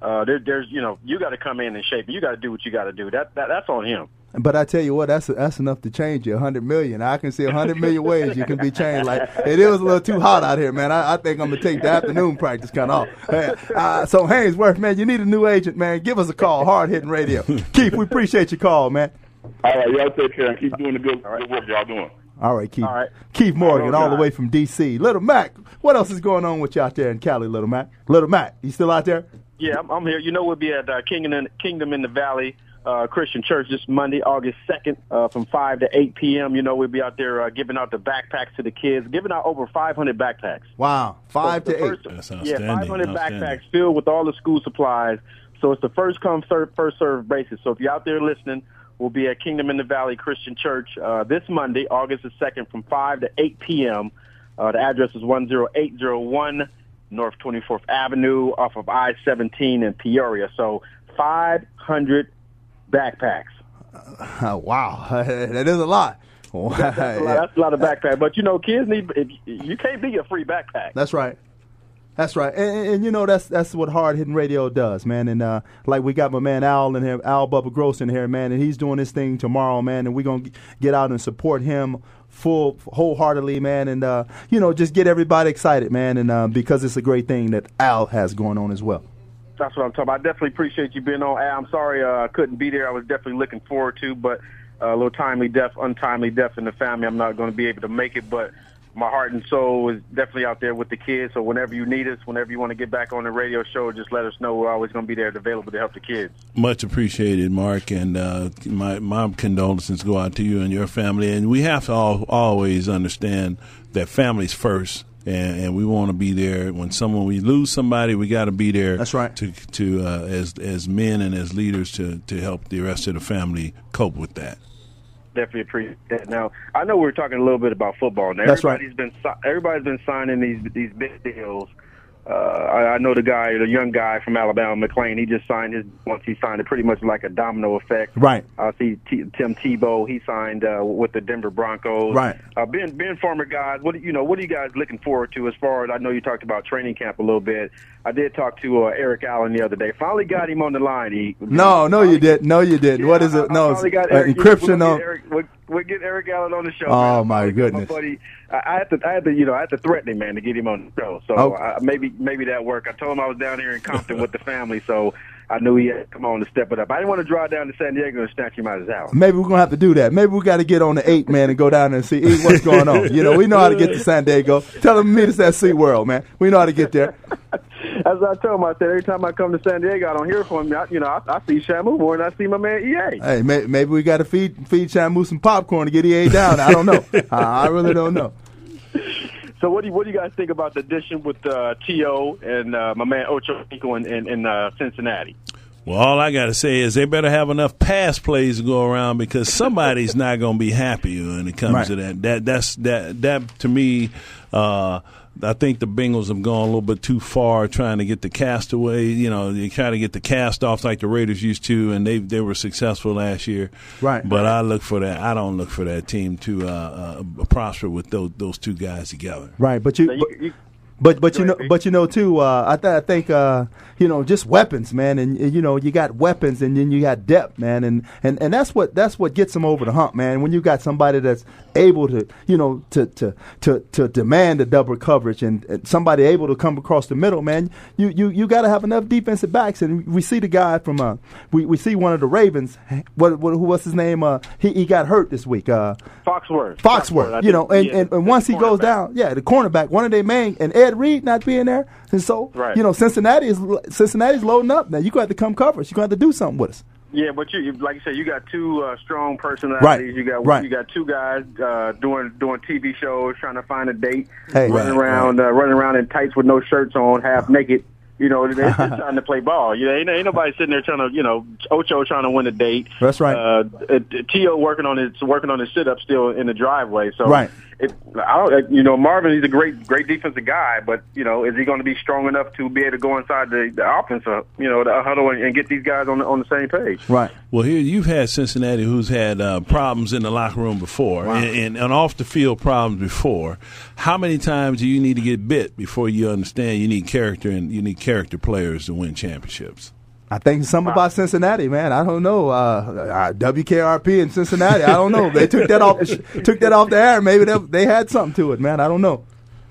uh, there, there's, you know, you got to come in and shape. You got to do what you got to do. That, that that's on him. But I tell you what, that's that's enough to change you. Hundred million. I can see a hundred million ways you can be changed. Like it is a little too hot out here, man. I, I think I'm gonna take the afternoon practice kind of off. Man, Uh, so Haynesworth, man, you need a new agent, man. Give us a call. Hard hitting radio. *laughs* Keith, we appreciate your call, man. All right, y'all take care and keep doing the good, good work y'all doing. All right, Keith. All right. Keith Morgan, All all the way from D.C. Little Mack, what else is going on with you out there in Cali, Little Mack? Little Mack, you still out there? Yeah, I'm, I'm here. You know, we'll be at uh, Kingdom in, Kingdom in the Valley uh, Christian Church this Monday, August 2nd, uh, from 5 to 8 p.m. You know, we'll be out there uh, giving out the backpacks to the kids, giving out over 500 backpacks. Wow, five So to the eight. first- That's Yeah, 500 outstanding. backpacks filled with all the school supplies. So it's the first come, serve, first serve basis. So if you're out there listening, we'll be at Kingdom in the Valley Christian Church uh, this Monday, August the 2nd, from 5 to 8 p.m. Uh, the address is 10801 North 24th Avenue off of I-17 in Peoria. So 500 backpacks. Uh, *laughs* wow, *laughs* that is a lot. That's, a lot, that's a lot of backpacks. But, you know, kids need, if, you can't be a free backpack. That's right. That's right, and, and, and you know that's that's what hard hitting radio does, man. And uh, like we got my man Al in here, Al Bubba Gross in here, man, and he's doing his thing tomorrow, man. And we're gonna get out and support him full wholeheartedly, man. And uh, you know just get everybody excited, man. And uh, because it's a great thing that Al has going on as well. That's what I'm talking about. I definitely appreciate you being on. I'm sorry uh, I couldn't be there. I was definitely looking forward to, but uh, a little timely death, untimely death in the family. I'm not going to be able to make it, but my heart and soul is definitely out there with the kids. So whenever you need us, whenever you want to get back on the radio show, just let us know. We're always going to be there, available to help the kids. Much appreciated, Mark, and uh, my my condolences go out to you and your family. And we have to all, always understand that families first, and, and we want to be there when someone we lose somebody. We got to be there. That's right. To to uh, as as men and as leaders to to help the rest of the family cope with that. Definitely appreciate that. Now, I know we are talking a little bit about football. Now, That's right. everybody's been everybody's been signing these these big deals. Uh, I, I know the guy, the young guy from Alabama, McClain. He just signed his once he signed it, pretty much like a domino effect. Right. I see T- Tim Tebow. He signed uh, with the Denver Broncos. Right. Uh, being being former guys, what do you know? What are you guys looking forward to as far as I know you talked about training camp a little bit. I did talk to uh, Eric Allen the other day. Finally got him on the line. He No, no, you didn't. No, you didn't. what is it? I No, finally got uh, Eric. encryption we'll on. Eric, we'll, we'll get Eric Allen on the show. Oh, man. my My goodness. buddy, I, I had to, I had to, you know, I had to threaten him, man, to get him on the show. So Okay. uh, maybe, maybe that work. I told him I was down here in Compton with the family, so I knew he had to come on to step it up. I didn't want to drive down to San Diego and snatch him out of his house. Maybe we're gonna have to do that. Maybe we got to get on the eight man and go down there and see what's going on. You know, we know how to get to San Diego. Tell him meet us at Sea World, man. We know how to get there. *laughs* As I told him, I said every time I come to San Diego, I don't hear from him. I, you know, I, I see Shamu more than I see my man EA. Hey, may, maybe we got to feed feed Shamu some popcorn to get EA down. I don't know. *laughs* I, I really don't know. *laughs* So what do you, what do you guys think about the addition with uh, To and uh, my man Ocho Cinco in, in, in uh, Cincinnati? Well, all I got to say is they better have enough pass plays to go around because somebody's *laughs* not going to be happy when it comes Right. to that. That that's that that to me. Uh, I think the Bengals have gone a little bit too far trying to get the castaway. You know, they try to get the cast offs like the Raiders used to, and they they were successful last year. Right. But I look for that. I don't look for that team to uh, uh, prosper with those those two guys together. Right, but you, So you, you But but you know but you know too. Uh, I, th- I think uh, you know just weapons, man, and, and, you know you got weapons, and then you got depth, man, and, and, and that's what that's what gets them over the hump, man. When you got somebody that's able to you know to to to, to demand a double coverage and, and somebody able to come across the middle, man. You you you got to have enough defensive backs, and we see the guy from uh we, we see one of the Ravens. What, what who was his name? Uh, he he got hurt this week. Uh, Foxworth. Foxworth. Foxworth, you know, and, and, and once he goes down, yeah, the cornerback, one of their main, and Ed Reed not being there, and so Right. you know Cincinnati is Cincinnati's loading up now. You got to have to come cover us. You got to have to do something with us. Yeah, but you, like you said, you got two uh, strong personalities. Right, You got right. you got two guys uh, doing doing TV shows, trying to find a date, Hey, running right, around uh, running around in tights with no shirts on, half naked. You know, they're just *laughs* trying to play ball. You know, ain't, ain't nobody sitting there trying to, you know, Ocho trying to win a date. That's right. Uh, uh, T.O. working on his working on his sit up still in the driveway. So Right. It, I don't, you know, Marvin. He's a great, great defensive guy, but you know, is he going to be strong enough to be able to go inside the, the offense, uh, you know, the huddle and, and get these guys on the, on the same page? Right. Well, here you've had Cincinnati, who's had uh, problems in the locker room before, and, and, and off the field problems before. How many times do you need to get bit before you understand you need character and you need character players to win championships? I think something about Cincinnati, man. I don't know. Uh, uh, WKRP in Cincinnati. I don't know. They took that off. Took that off the air. Maybe they, they had something to it, man. I don't know.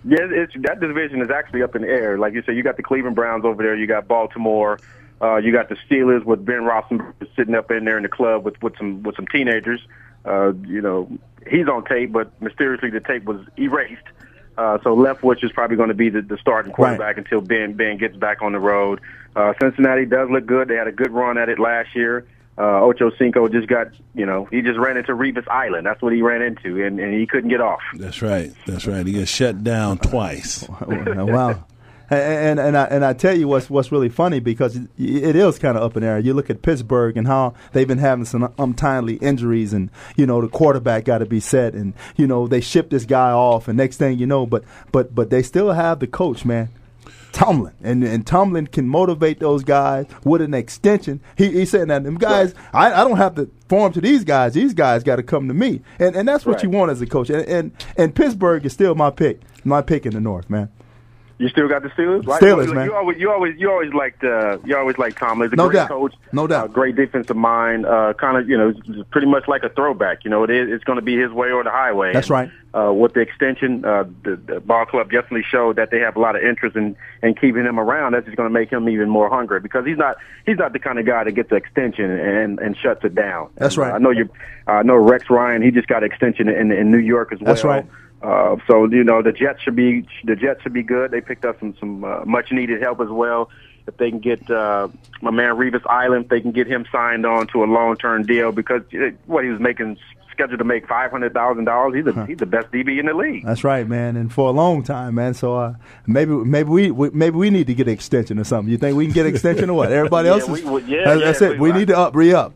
Yeah, it's that division is actually up in the air. Like you said, you got the Cleveland Browns over there. You got Baltimore. Uh, you got the Steelers with Ben Roethlisberger sitting up in there in the club with with some with some teenagers. Uh, you know, he's on tape, but mysteriously the tape was erased. Uh, so Leftwich is probably going to be the, the starting quarterback until Ben Ben gets back on the road. Uh, Cincinnati does look good. They had a good run at it last year. Uh, Ocho Cinco just got, you know, he just ran into Revis Island. That's what he ran into, and, and he couldn't get off. That's right. That's right. He gets shut down twice. *laughs* wow. And, and and I and I tell you what's what's really funny because it, it is kind of up in the air. You look at Pittsburgh and how they've been having some untimely injuries, and you know the quarterback got to be set, and you know they ship this guy off, and next thing you know, but but but they still have the coach, man. Tomlin and and Tomlin can motivate those guys with an extension. He he said that them guys, I, I don't have to form to these guys. These guys got to come to me, and and that's what Right. you want as a coach. And, and and Pittsburgh is still my pick, my pick in the North, man. You still got the Steelers, right? Steelers, you, man. You always, you always, you always liked, uh, you always liked Tomlin. He's a No great doubt. coach, No doubt. uh, great defensive mind. Uh, kind of, you know, pretty much like a throwback. You know, it is. It's going to be his way or the highway. That's right. Uh, with the extension, uh, the, the ball club definitely showed that they have a lot of interest in, in keeping him around. That's just going to make him even more hungry because he's not he's not the kind of guy that gets the extension and and shuts it down. That's And, uh, right. I know you. I know Rex Ryan. He just got extension in in New York as well. That's right. Uh, so you know the Jets should be the Jets should be good. They picked up some some uh, much needed help as well. If they can get uh, my man Revis Island, if they can get him signed on to a long term deal because uh, what he was making scheduled to make five hundred thousand dollars. He's the he's the best DB in the league. That's right, man, and for a long time, man. So uh, maybe maybe we, we maybe we need to get an extension or something. You think we can get an extension or what? Everybody *laughs* Yeah, else is. we yeah, that's, yeah, that's it. we- We need to up re up.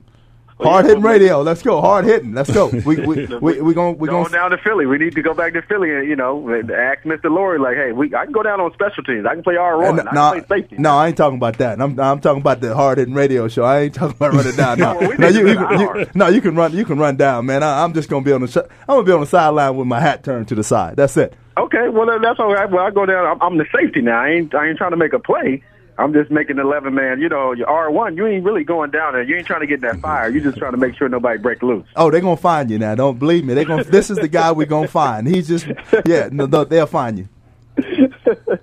Well, Hard hitting radio. Let's go. Hard hitting. Let's go. We we *laughs* we we gonna we going down to Philly. We need to go back to Philly and you know ask Mr. Lurie like, hey, we I can go down on special teams. I can play R one. Uh, I no, play safety. no, I ain't talking about that. I'm I'm talking about the hard hitting radio show. I ain't talking about running down. *laughs* No, no, you, you, you- no, you can run. You can run down, man. I, I'm just gonna be on the. sh- I'm gonna be on the sideline with my hat turned to the side. That's it. Okay, well that's all right. Well, I go down. I'm, I'm the safety now. I ain't I ain't trying to make a play. I'm just making 11 man. You know, your R1. You ain't really going down there. You ain't trying to get in that fire. You just trying to make sure nobody break loose. Oh, they're gonna find you now. Don't believe me. They gonna. this is the guy we're gonna find. He's just. Yeah, no, no, they'll find you. *laughs*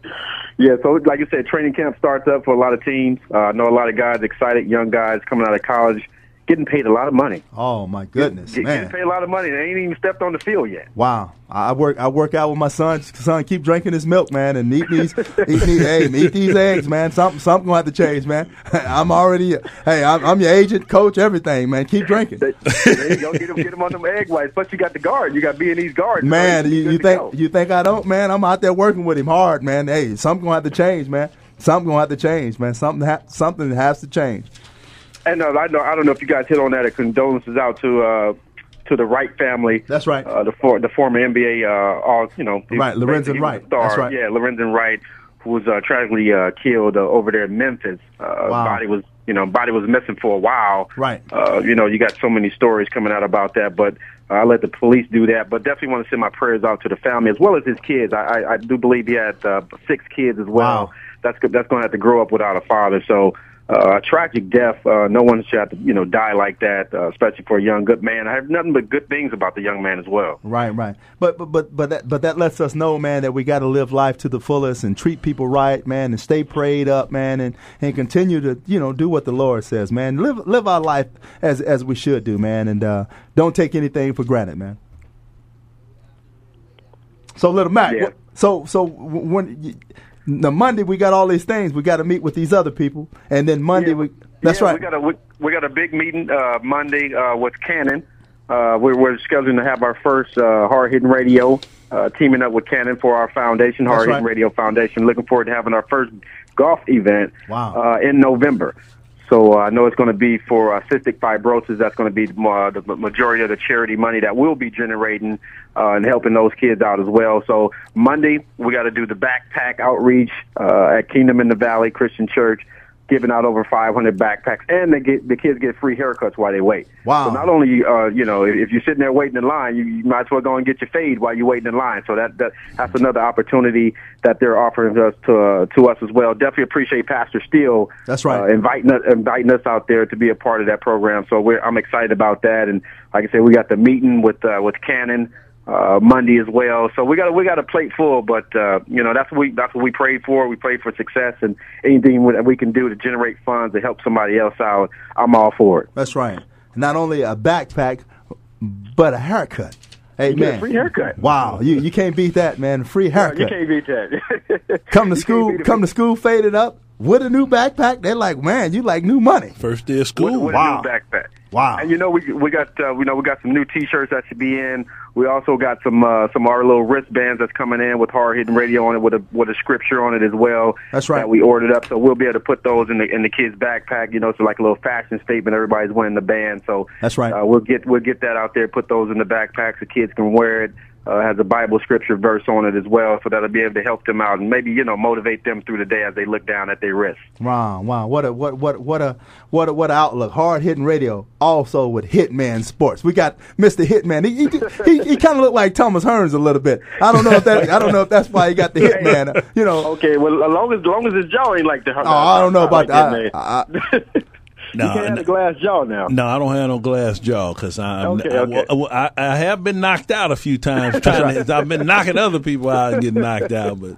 Yeah, so like you said, training camp starts up for a lot of teams. Uh, I know a lot of guys excited, young guys coming out of college, getting paid a lot of money. Oh my goodness, Get, man. getting paid a lot of money. They ain't even stepped on the field yet. Wow. I work I work out with my son. Son, keep drinking his milk, man, and eat these *laughs* eat these hey, eat these eggs, man. Something something gonna have to change, man. *laughs* I'm already hey, I'm, I'm your agent, coach, everything, man. Keep drinking. There you go. Get them, get them on them egg whites. Plus, you got the guard. You got B and E's guards. Man, you, you think go. you think I don't, man? I'm out there working with him hard, man. Hey, something gonna have to change, man. Something gonna have to change, man. Something ha- something has to change. And uh, I know I don't know if you guys hit on that. Uh, condolences out to uh, to the Wright family. That's right. Uh, the for, the former NBA, uh, all you know, Right, Lorenzen a Wright. That's right. Yeah, Lorenzen Wright, who was uh, tragically uh, killed uh, over there in Memphis. Uh, Wow. Body was you know body was missing for a while. Right. Uh, you know, you got so many stories coming out about that, but I let the police do that, but definitely want to send my prayers out to the family as well as his kids. I, I, I do believe he had uh, six kids as well. Wow. That's that's going to have to grow up without a father. So uh, a tragic death. Uh, no one should have to you know die like that, uh, especially for a young good man. I have nothing but good things about the young man as well. Right, right. But but but but that, but that lets us know, man, that we got to live life to the fullest and treat people right, man, and stay prayed up, man, and, and continue to you know do what the Lord says, man. Live live our life as as we should do, man, and uh, don't take anything for granted, man. So, little Mack, Yeah. so so when you, the Monday we got all these things, we got to meet with these other people, and then Monday we. That's yeah, right. We got a we, we got a big meeting uh, Monday uh, with Canon. Uh, we're, we're scheduling to have our first uh, hard hitting radio uh, teaming up with Canon for our foundation, Hard Hitting right. Radio Foundation. Looking forward to having our first golf event Wow. uh, in November. So uh, I know it's going to be for uh, cystic fibrosis. That's going to be the majority of the charity money that we'll be generating uh, and helping those kids out as well. So Monday we got to do the backpack outreach uh, at Kingdom in the Valley Christian Church, giving out over 500 backpacks, and they get the kids get free haircuts while they wait. Wow. So not only uh, you know if if you're sitting there waiting in line, you, you might as well go and get your fade while you're waiting in line. So that, that that's another opportunity that they're offering us to uh, to us as well. Definitely appreciate Pastor Steele. That's right. Uh, inviting us, inviting us out there to be a part of that program. So we're I'm excited about that. And like I said, we got the meeting with uh, with Cannon uh, Monday as well. So we got we got a plate full. But uh, you know that's what we that's what we prayed for. We prayed for success and anything that we can do to generate funds to help somebody else out. I'm all for it. That's right. Not only a backpack, but a haircut. Hey man, free haircut. Wow, you you can't beat that, man. Free haircut. You can't beat that. *laughs* come to school, come to school faded up with a new backpack. They're like, man, you like new money. First day of school. with, with Wow. a new backpack. Wow. And you know we we got uh, we know we got some new T-shirts that should be in. We also got some uh, some of our little wristbands that's coming in with hard hitting radio on it with a with a scripture on it as well. That's right. That we ordered up, so we'll be able to put those in the in the kids' backpack. You know, so like a little fashion statement. Everybody's wearing the band, so That's right. Uh, we'll get we'll get that out there. Put those in the backpacks. The kids can wear it. Uh, has a Bible scripture verse on it as well, so that'll be able to help them out and maybe you know motivate them through the day as they look down at their wrists. Wow, wow, what a what what what a what a what a outlook. Hard hitting radio, also with Hitman Sports. We got Mr. Hitman. He he, he, he kind of looked like Thomas Hearns a little bit. I don't know if that I don't know if that's why he got the Hitman. uh, You know, Okay, well, as long as, as long as his jaw ain't like the. oh, I don't know about like that. I, I, No, you can't have a glass jaw now. No, I don't have no glass jaw because I'm. Okay, I, okay. well, I, I have been knocked out a few times. Trying to, I've been knocking other people out and getting knocked out, but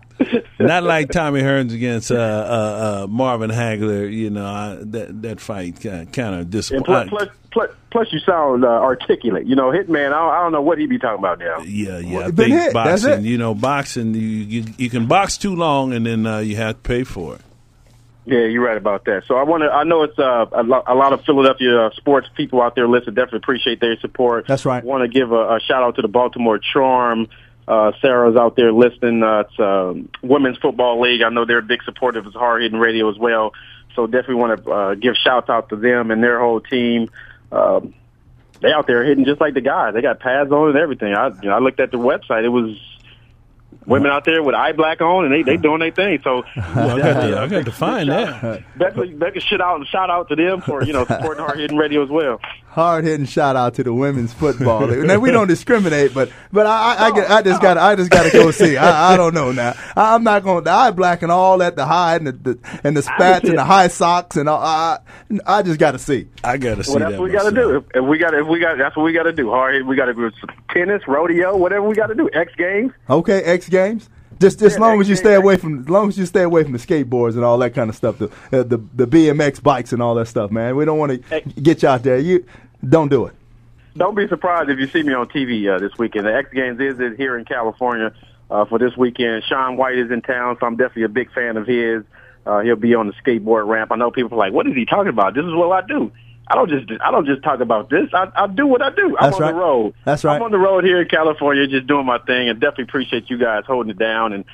not like Tommy Hearns against uh, uh, uh, Marvin Hagler. You know, I, that that fight kind of And disappointed. plus, plus, plus, plus, you sound uh, articulate. You know, Hitman. I I don't know what he be talking about now. Yeah, yeah. Well, been think hit, that's boxing. it. You know, boxing. You, you you can box too long and then uh, you have to pay for it. Yeah, you're right about that. So I want to. I know it's uh, a, lo- a lot of Philadelphia uh, sports people out there listening. Definitely appreciate their support. That's right. Want to give a, a shout out to the Baltimore Charm. Uh, Sarah's out there listening. Uh, it's um, Women's Football League. I know they're a big supporter of hard hitting radio as well. So definitely want to uh, give shout out to them and their whole team. Um, they out there hitting just like the guys. They got pads on and everything. I you know I looked at their website. It was women out there with eye black on and they they doing their thing. So *laughs* Well, I got to, I got to find that. *laughs* Definitely, definitely shout out and shout out to them for you know supporting *laughs* hard hitting radio as well. hard hitting shout out to the women's football. Now we don't discriminate, but but I I, I, get, I just got I just got to go see. I, I don't know now. I, I'm not going. to The eye black and all that, the high and the, the and the spats and the high socks and all. I I just got to see. I got to see Well, that's that. what we got to do. If, if we got if we got that's what we got to do. Hard hit, we got to do some tennis, rodeo, whatever we got to do. X Games. Okay, X Games. Just as Yeah, long as you stay away from, as long as you stay away from the skateboards and all that kind of stuff, the uh, the the BMX bikes and all that stuff, man. We don't want to get you out there. You don't do it. Don't be surprised if you see me on TV uh, this weekend. The X Games is, is here in California uh, for this weekend. Shaun White is in town, so I'm definitely a big fan of his. Uh, he'll be on the skateboard ramp. I know people are like, "What is he talking about?" This is what I do. I don't just I don't just talk about this. I, I do what I do. I'm That's on right. the road. That's right. I'm on the road here in California, just doing my thing, and definitely appreciate you guys holding it down. And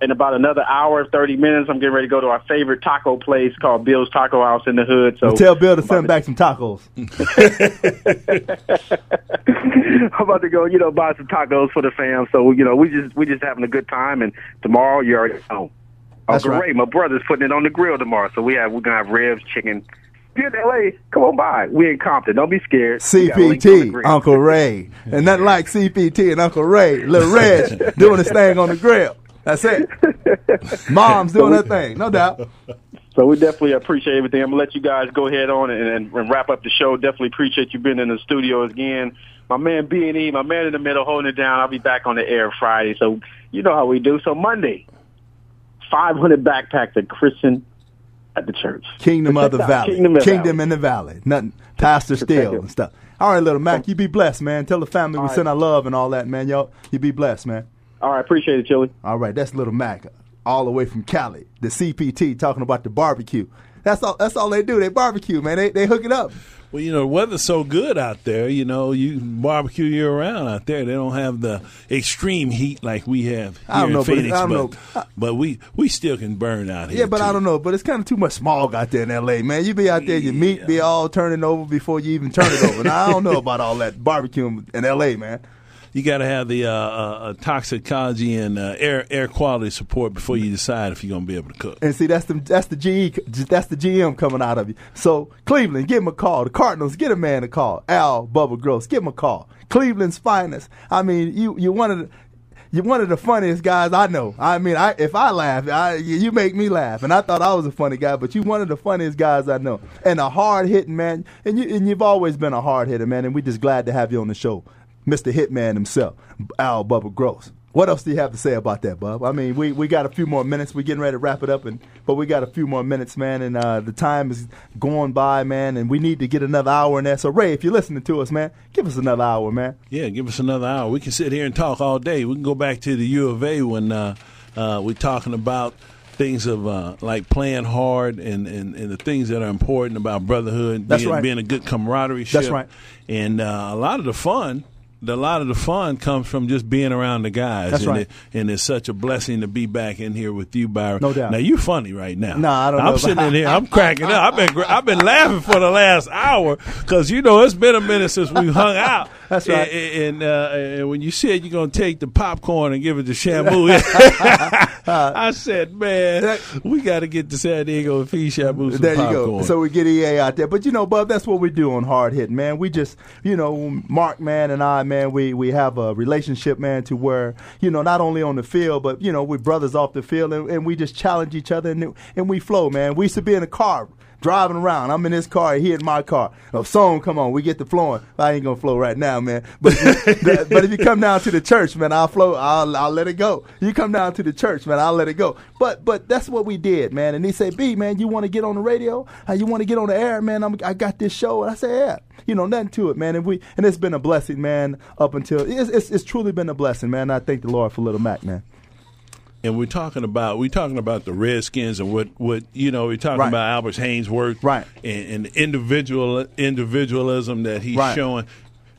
in about another hour, thirty minutes, I'm getting ready to go to our favorite taco place called Bill's Taco House in the hood. So Tell Bill to send about back some tacos. *laughs* *laughs* I'm about to go, you know, buy some tacos for the fam. So you know, we just we just having a good time. And tomorrow, you already know. That's oh, Uncle right. My brother's putting it on the grill tomorrow. So we have we're gonna have ribs, chicken, If you're in LA, come on by. We in Compton. Don't be scared. We got links on the CPT. Uncle Ray. And nothing like CPT and Uncle Ray. Little Reg *laughs* doing his thing on the grill. That's it. *laughs* Mom's doing her thing, no doubt. So we definitely appreciate everything. I'm gonna let you guys go ahead on and, and, and wrap up the show. Definitely appreciate you being in the studio again. My man B and E, my man in the middle, holding it down. I'll be back on the air Friday. So you know how we do. So Monday, 500 backpacks at Christian at the church. Kingdom of the Check it out. Valley. Kingdom, of Kingdom Valley. in the Valley. Nothing. Pastor Steele and stuff. All right, little Mack, you be blessed, man. Tell the family we All right. send our love and all that, man. Y'all, you be blessed, man. All right, appreciate it, Chili. All right, that's little Mack, all the way from Cali. The CPT talking about the barbecue. That's all. That's all they do. They barbecue, man. They they hook it up. Well, you know, the weather's so good out there. You know, you barbecue year round out there. They don't have the extreme heat like we have here I don't in know, but Phoenix. I don't but, know. but we we still can burn out here. Yeah, but too. I don't know. But it's kind of too much smog out there in L.A., man. You be out there, your meat be all turning over before you even turn it over. now I don't know *laughs* about all that barbecuing in L.A., man. You got to have the uh, uh, toxicology and uh, air air quality support before you decide if you're going to be able to cook. And see, that's the that's the GE that's the GM coming out of you. So Cleveland, give him a call. The Cardinals, get a man a call. Al Bubba Gross, give him a call. Cleveland's finest. I mean, you you one of the you're one of the funniest guys I know. I mean, I if I laugh, I, you make me laugh. And I thought I was a funny guy, but you're one of the funniest guys I know, and a hard hitting man. And you and you've always been a hard hitter, man. And we're just glad to have you on the show, Mr. Hitman himself, Al Bubba Gross. What else do you have to say about that, Bub? I mean, we, we got a few more minutes. We're getting ready to wrap it up, and but we got a few more minutes, man. And uh, the time is going by, man. And we need to get another hour in there. So Ray, if you're listening to us, man, give us another hour, man. Yeah, give us another hour. We can sit here and talk all day. We can go back to the U of A when uh, uh, we're talking about things of uh, like playing hard and, and, and the things that are important about brotherhood, That's being, right. being a good camaraderie. That's right. And uh, a lot of the fun. A lot of the fun comes from just being around the guys. That's and right. It, and it's such a blessing to be back in here with you, Byron. No doubt. Now you're funny right now. No, I don't I'm know sitting in here. *laughs* I'm cracking up. I've been I've been laughing for the last hour because you know it's been a minute since we hung out. That's right. And, and, uh, and when you said you're gonna take the popcorn and give it to Shamu, *laughs* *laughs* I said, man, we got to get to San Diego and feed Shamu some There you popcorn. go. So we get EA out there. But you know, Bub, that's what we do on Hard Hit, man. We just, you know, Mark, man, and I, man, we, we have a relationship, man, to where, you know, not only on the field, but, you know, we're brothers off the field and, and we just challenge each other and, and we flow, man. We used to be in a car driving around. I'm in this car, he in my car. A song come on, we get the flowing. I ain't gonna flow right now, man. *laughs* But but if you come down to the church, man, I'll flow. I'll I'll let it go. You come down to the church, man, I'll let it go. But but that's what we did, man. And he said, B, man, you want to get on the radio? You want to get on the air, man? I'm, I got this show. And I said, yeah. You know, nothing to it, man. And we and it's been a blessing, man. Up until it's it's, it's truly been a blessing, man. I thank the Lord for Little Mack, man. And we're talking about we're talking about the Redskins and what what you know we're talking Right. about Albert Haynesworth Right. and, and individual individualism that he's Right. showing.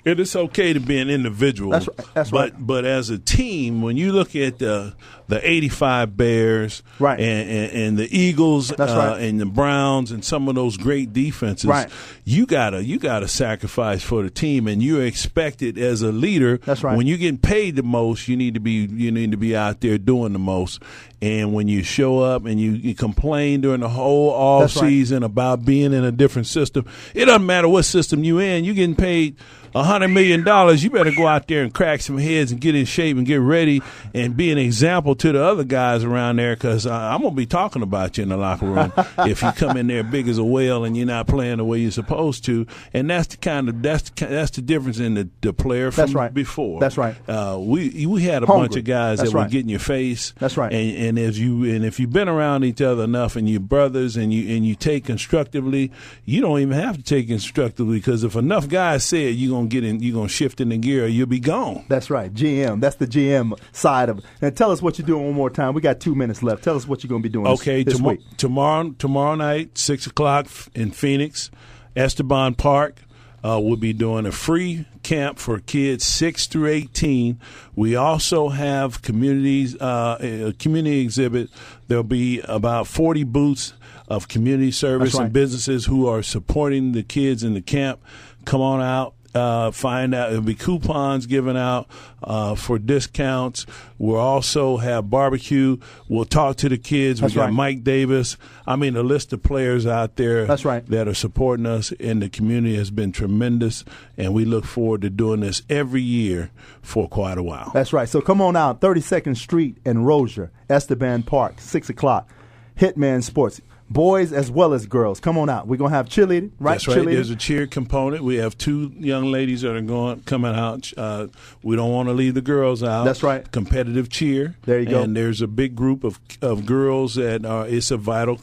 It is okay to be an individual. That's right. That's but, right. But as a team, when you look at the the '85 Bears, Right. and, and, and the Eagles, That's uh, right. and the Browns, and some of those great defenses, Right. you gotta you gotta sacrifice for the team, and you're expected as a leader. That's right. When you're getting paid the most, you need to be you need to be out there doing the most. And when you show up and you, you complain during the whole off That's right. season about being in a different system, it doesn't matter what system you in. You're getting paid a hundred million dollars. You better go out there and crack some heads and get in shape and get ready and be an example to the other guys around there. Because I'm gonna be talking about you in the locker room *laughs* if you come in there big as a whale and you're not playing the way you're supposed to. And that's the kind of that's the, that's the difference in the, the player from That's right. before. That's right. Uh, we we had a Hungry. bunch of guys That's that right. would get in your face. That's right. And, and as you and if you've been around each other enough and you're brothers and you and you take constructively, you don't even have to take constructively because if enough guys say it, you're gonna get in, you're gonna shift in the gear, or you'll be gone. That's right, GM. That's the GM side of it. And tell us what you're doing one more time. We got two minutes left. Tell us what you're going to be doing Okay, this, tomo- week. tomorrow tomorrow night, six o'clock in Phoenix, Esteban Park. Uh, we'll be doing a free camp for kids six through eighteen. We also have communities uh, a community exhibit. There'll be about forty booths of community service right. and businesses who are supporting the kids in the camp. Come on out uh, find out. There'll be coupons given out uh, for discounts. We'll also have barbecue. We'll talk to the kids. That's we got right. Mike Davis. I mean, the list of players out there That's right. that are supporting us in the community has been tremendous, and we look forward to doing this every year for quite a while. That's right. So come on out, 32nd Street and Roeser, Esteban Park, 6 o'clock. Hitman Sports. Boys as well as girls. Come on out. We're going to have cheerleading, right? That's right. Cheerleading. There's a cheer component. We have two young ladies that are going coming out. Uh, we don't want to leave the girls out. That's right. Competitive cheer. There you go. And there's a big group of of girls that are. It's a vital.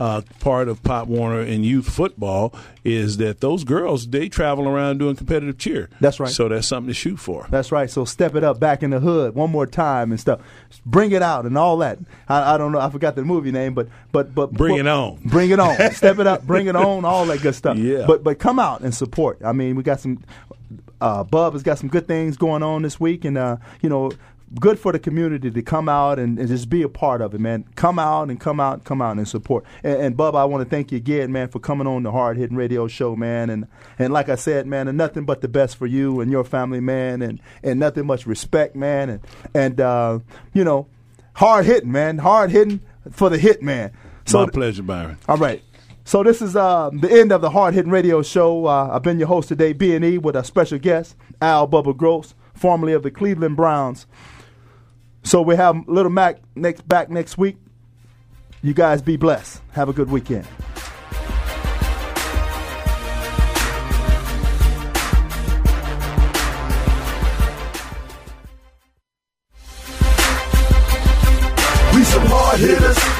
Uh, part of Pop Warner and youth football is that those girls they travel around doing competitive cheer. That's right. So that's something to shoot for. That's right. So step it up back in the hood one more time and stuff. Bring it out and all that. I, I don't know. I forgot the movie name, but but but Bring it on. Bring it on. *laughs* step it up. Bring it on. All that good stuff. Yeah. But but come out and support. I mean, we got some. Uh, Bub has got some good things going on this week, and uh, you know. Good for the community to come out and, and just be a part of it, man. Come out and come out, come out and support. And, and Bub, I want to thank you again, man, for coming on the Hard Hitting Radio Show, man. And and like I said, man, and nothing but the best for you and your family, man. And and nothing much respect, man. And and uh, you know, hard hitting, man. Hard hitting for the hit, man. My pleasure, Byron. All right. So this is uh, the end of the Hard Hitting Radio Show. Uh, I've been your host today, B and E, with a special guest, Al Bubba Gross, formerly of the Cleveland Browns. So we have Little Mack next back next week. You guys be blessed. Have a good weekend. We some hard hitters.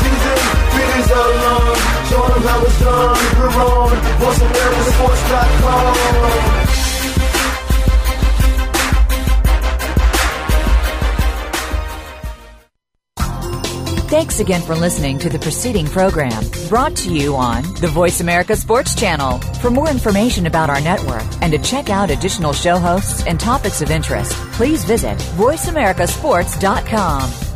Season, long. Showing them how it's done. We're on VoiceAmericaSports.com. Thanks again for listening to the preceding program brought to you on the Voice America Sports Channel. For more information about our network and to check out additional show hosts and topics of interest, please visit VoiceAmericaSports.com.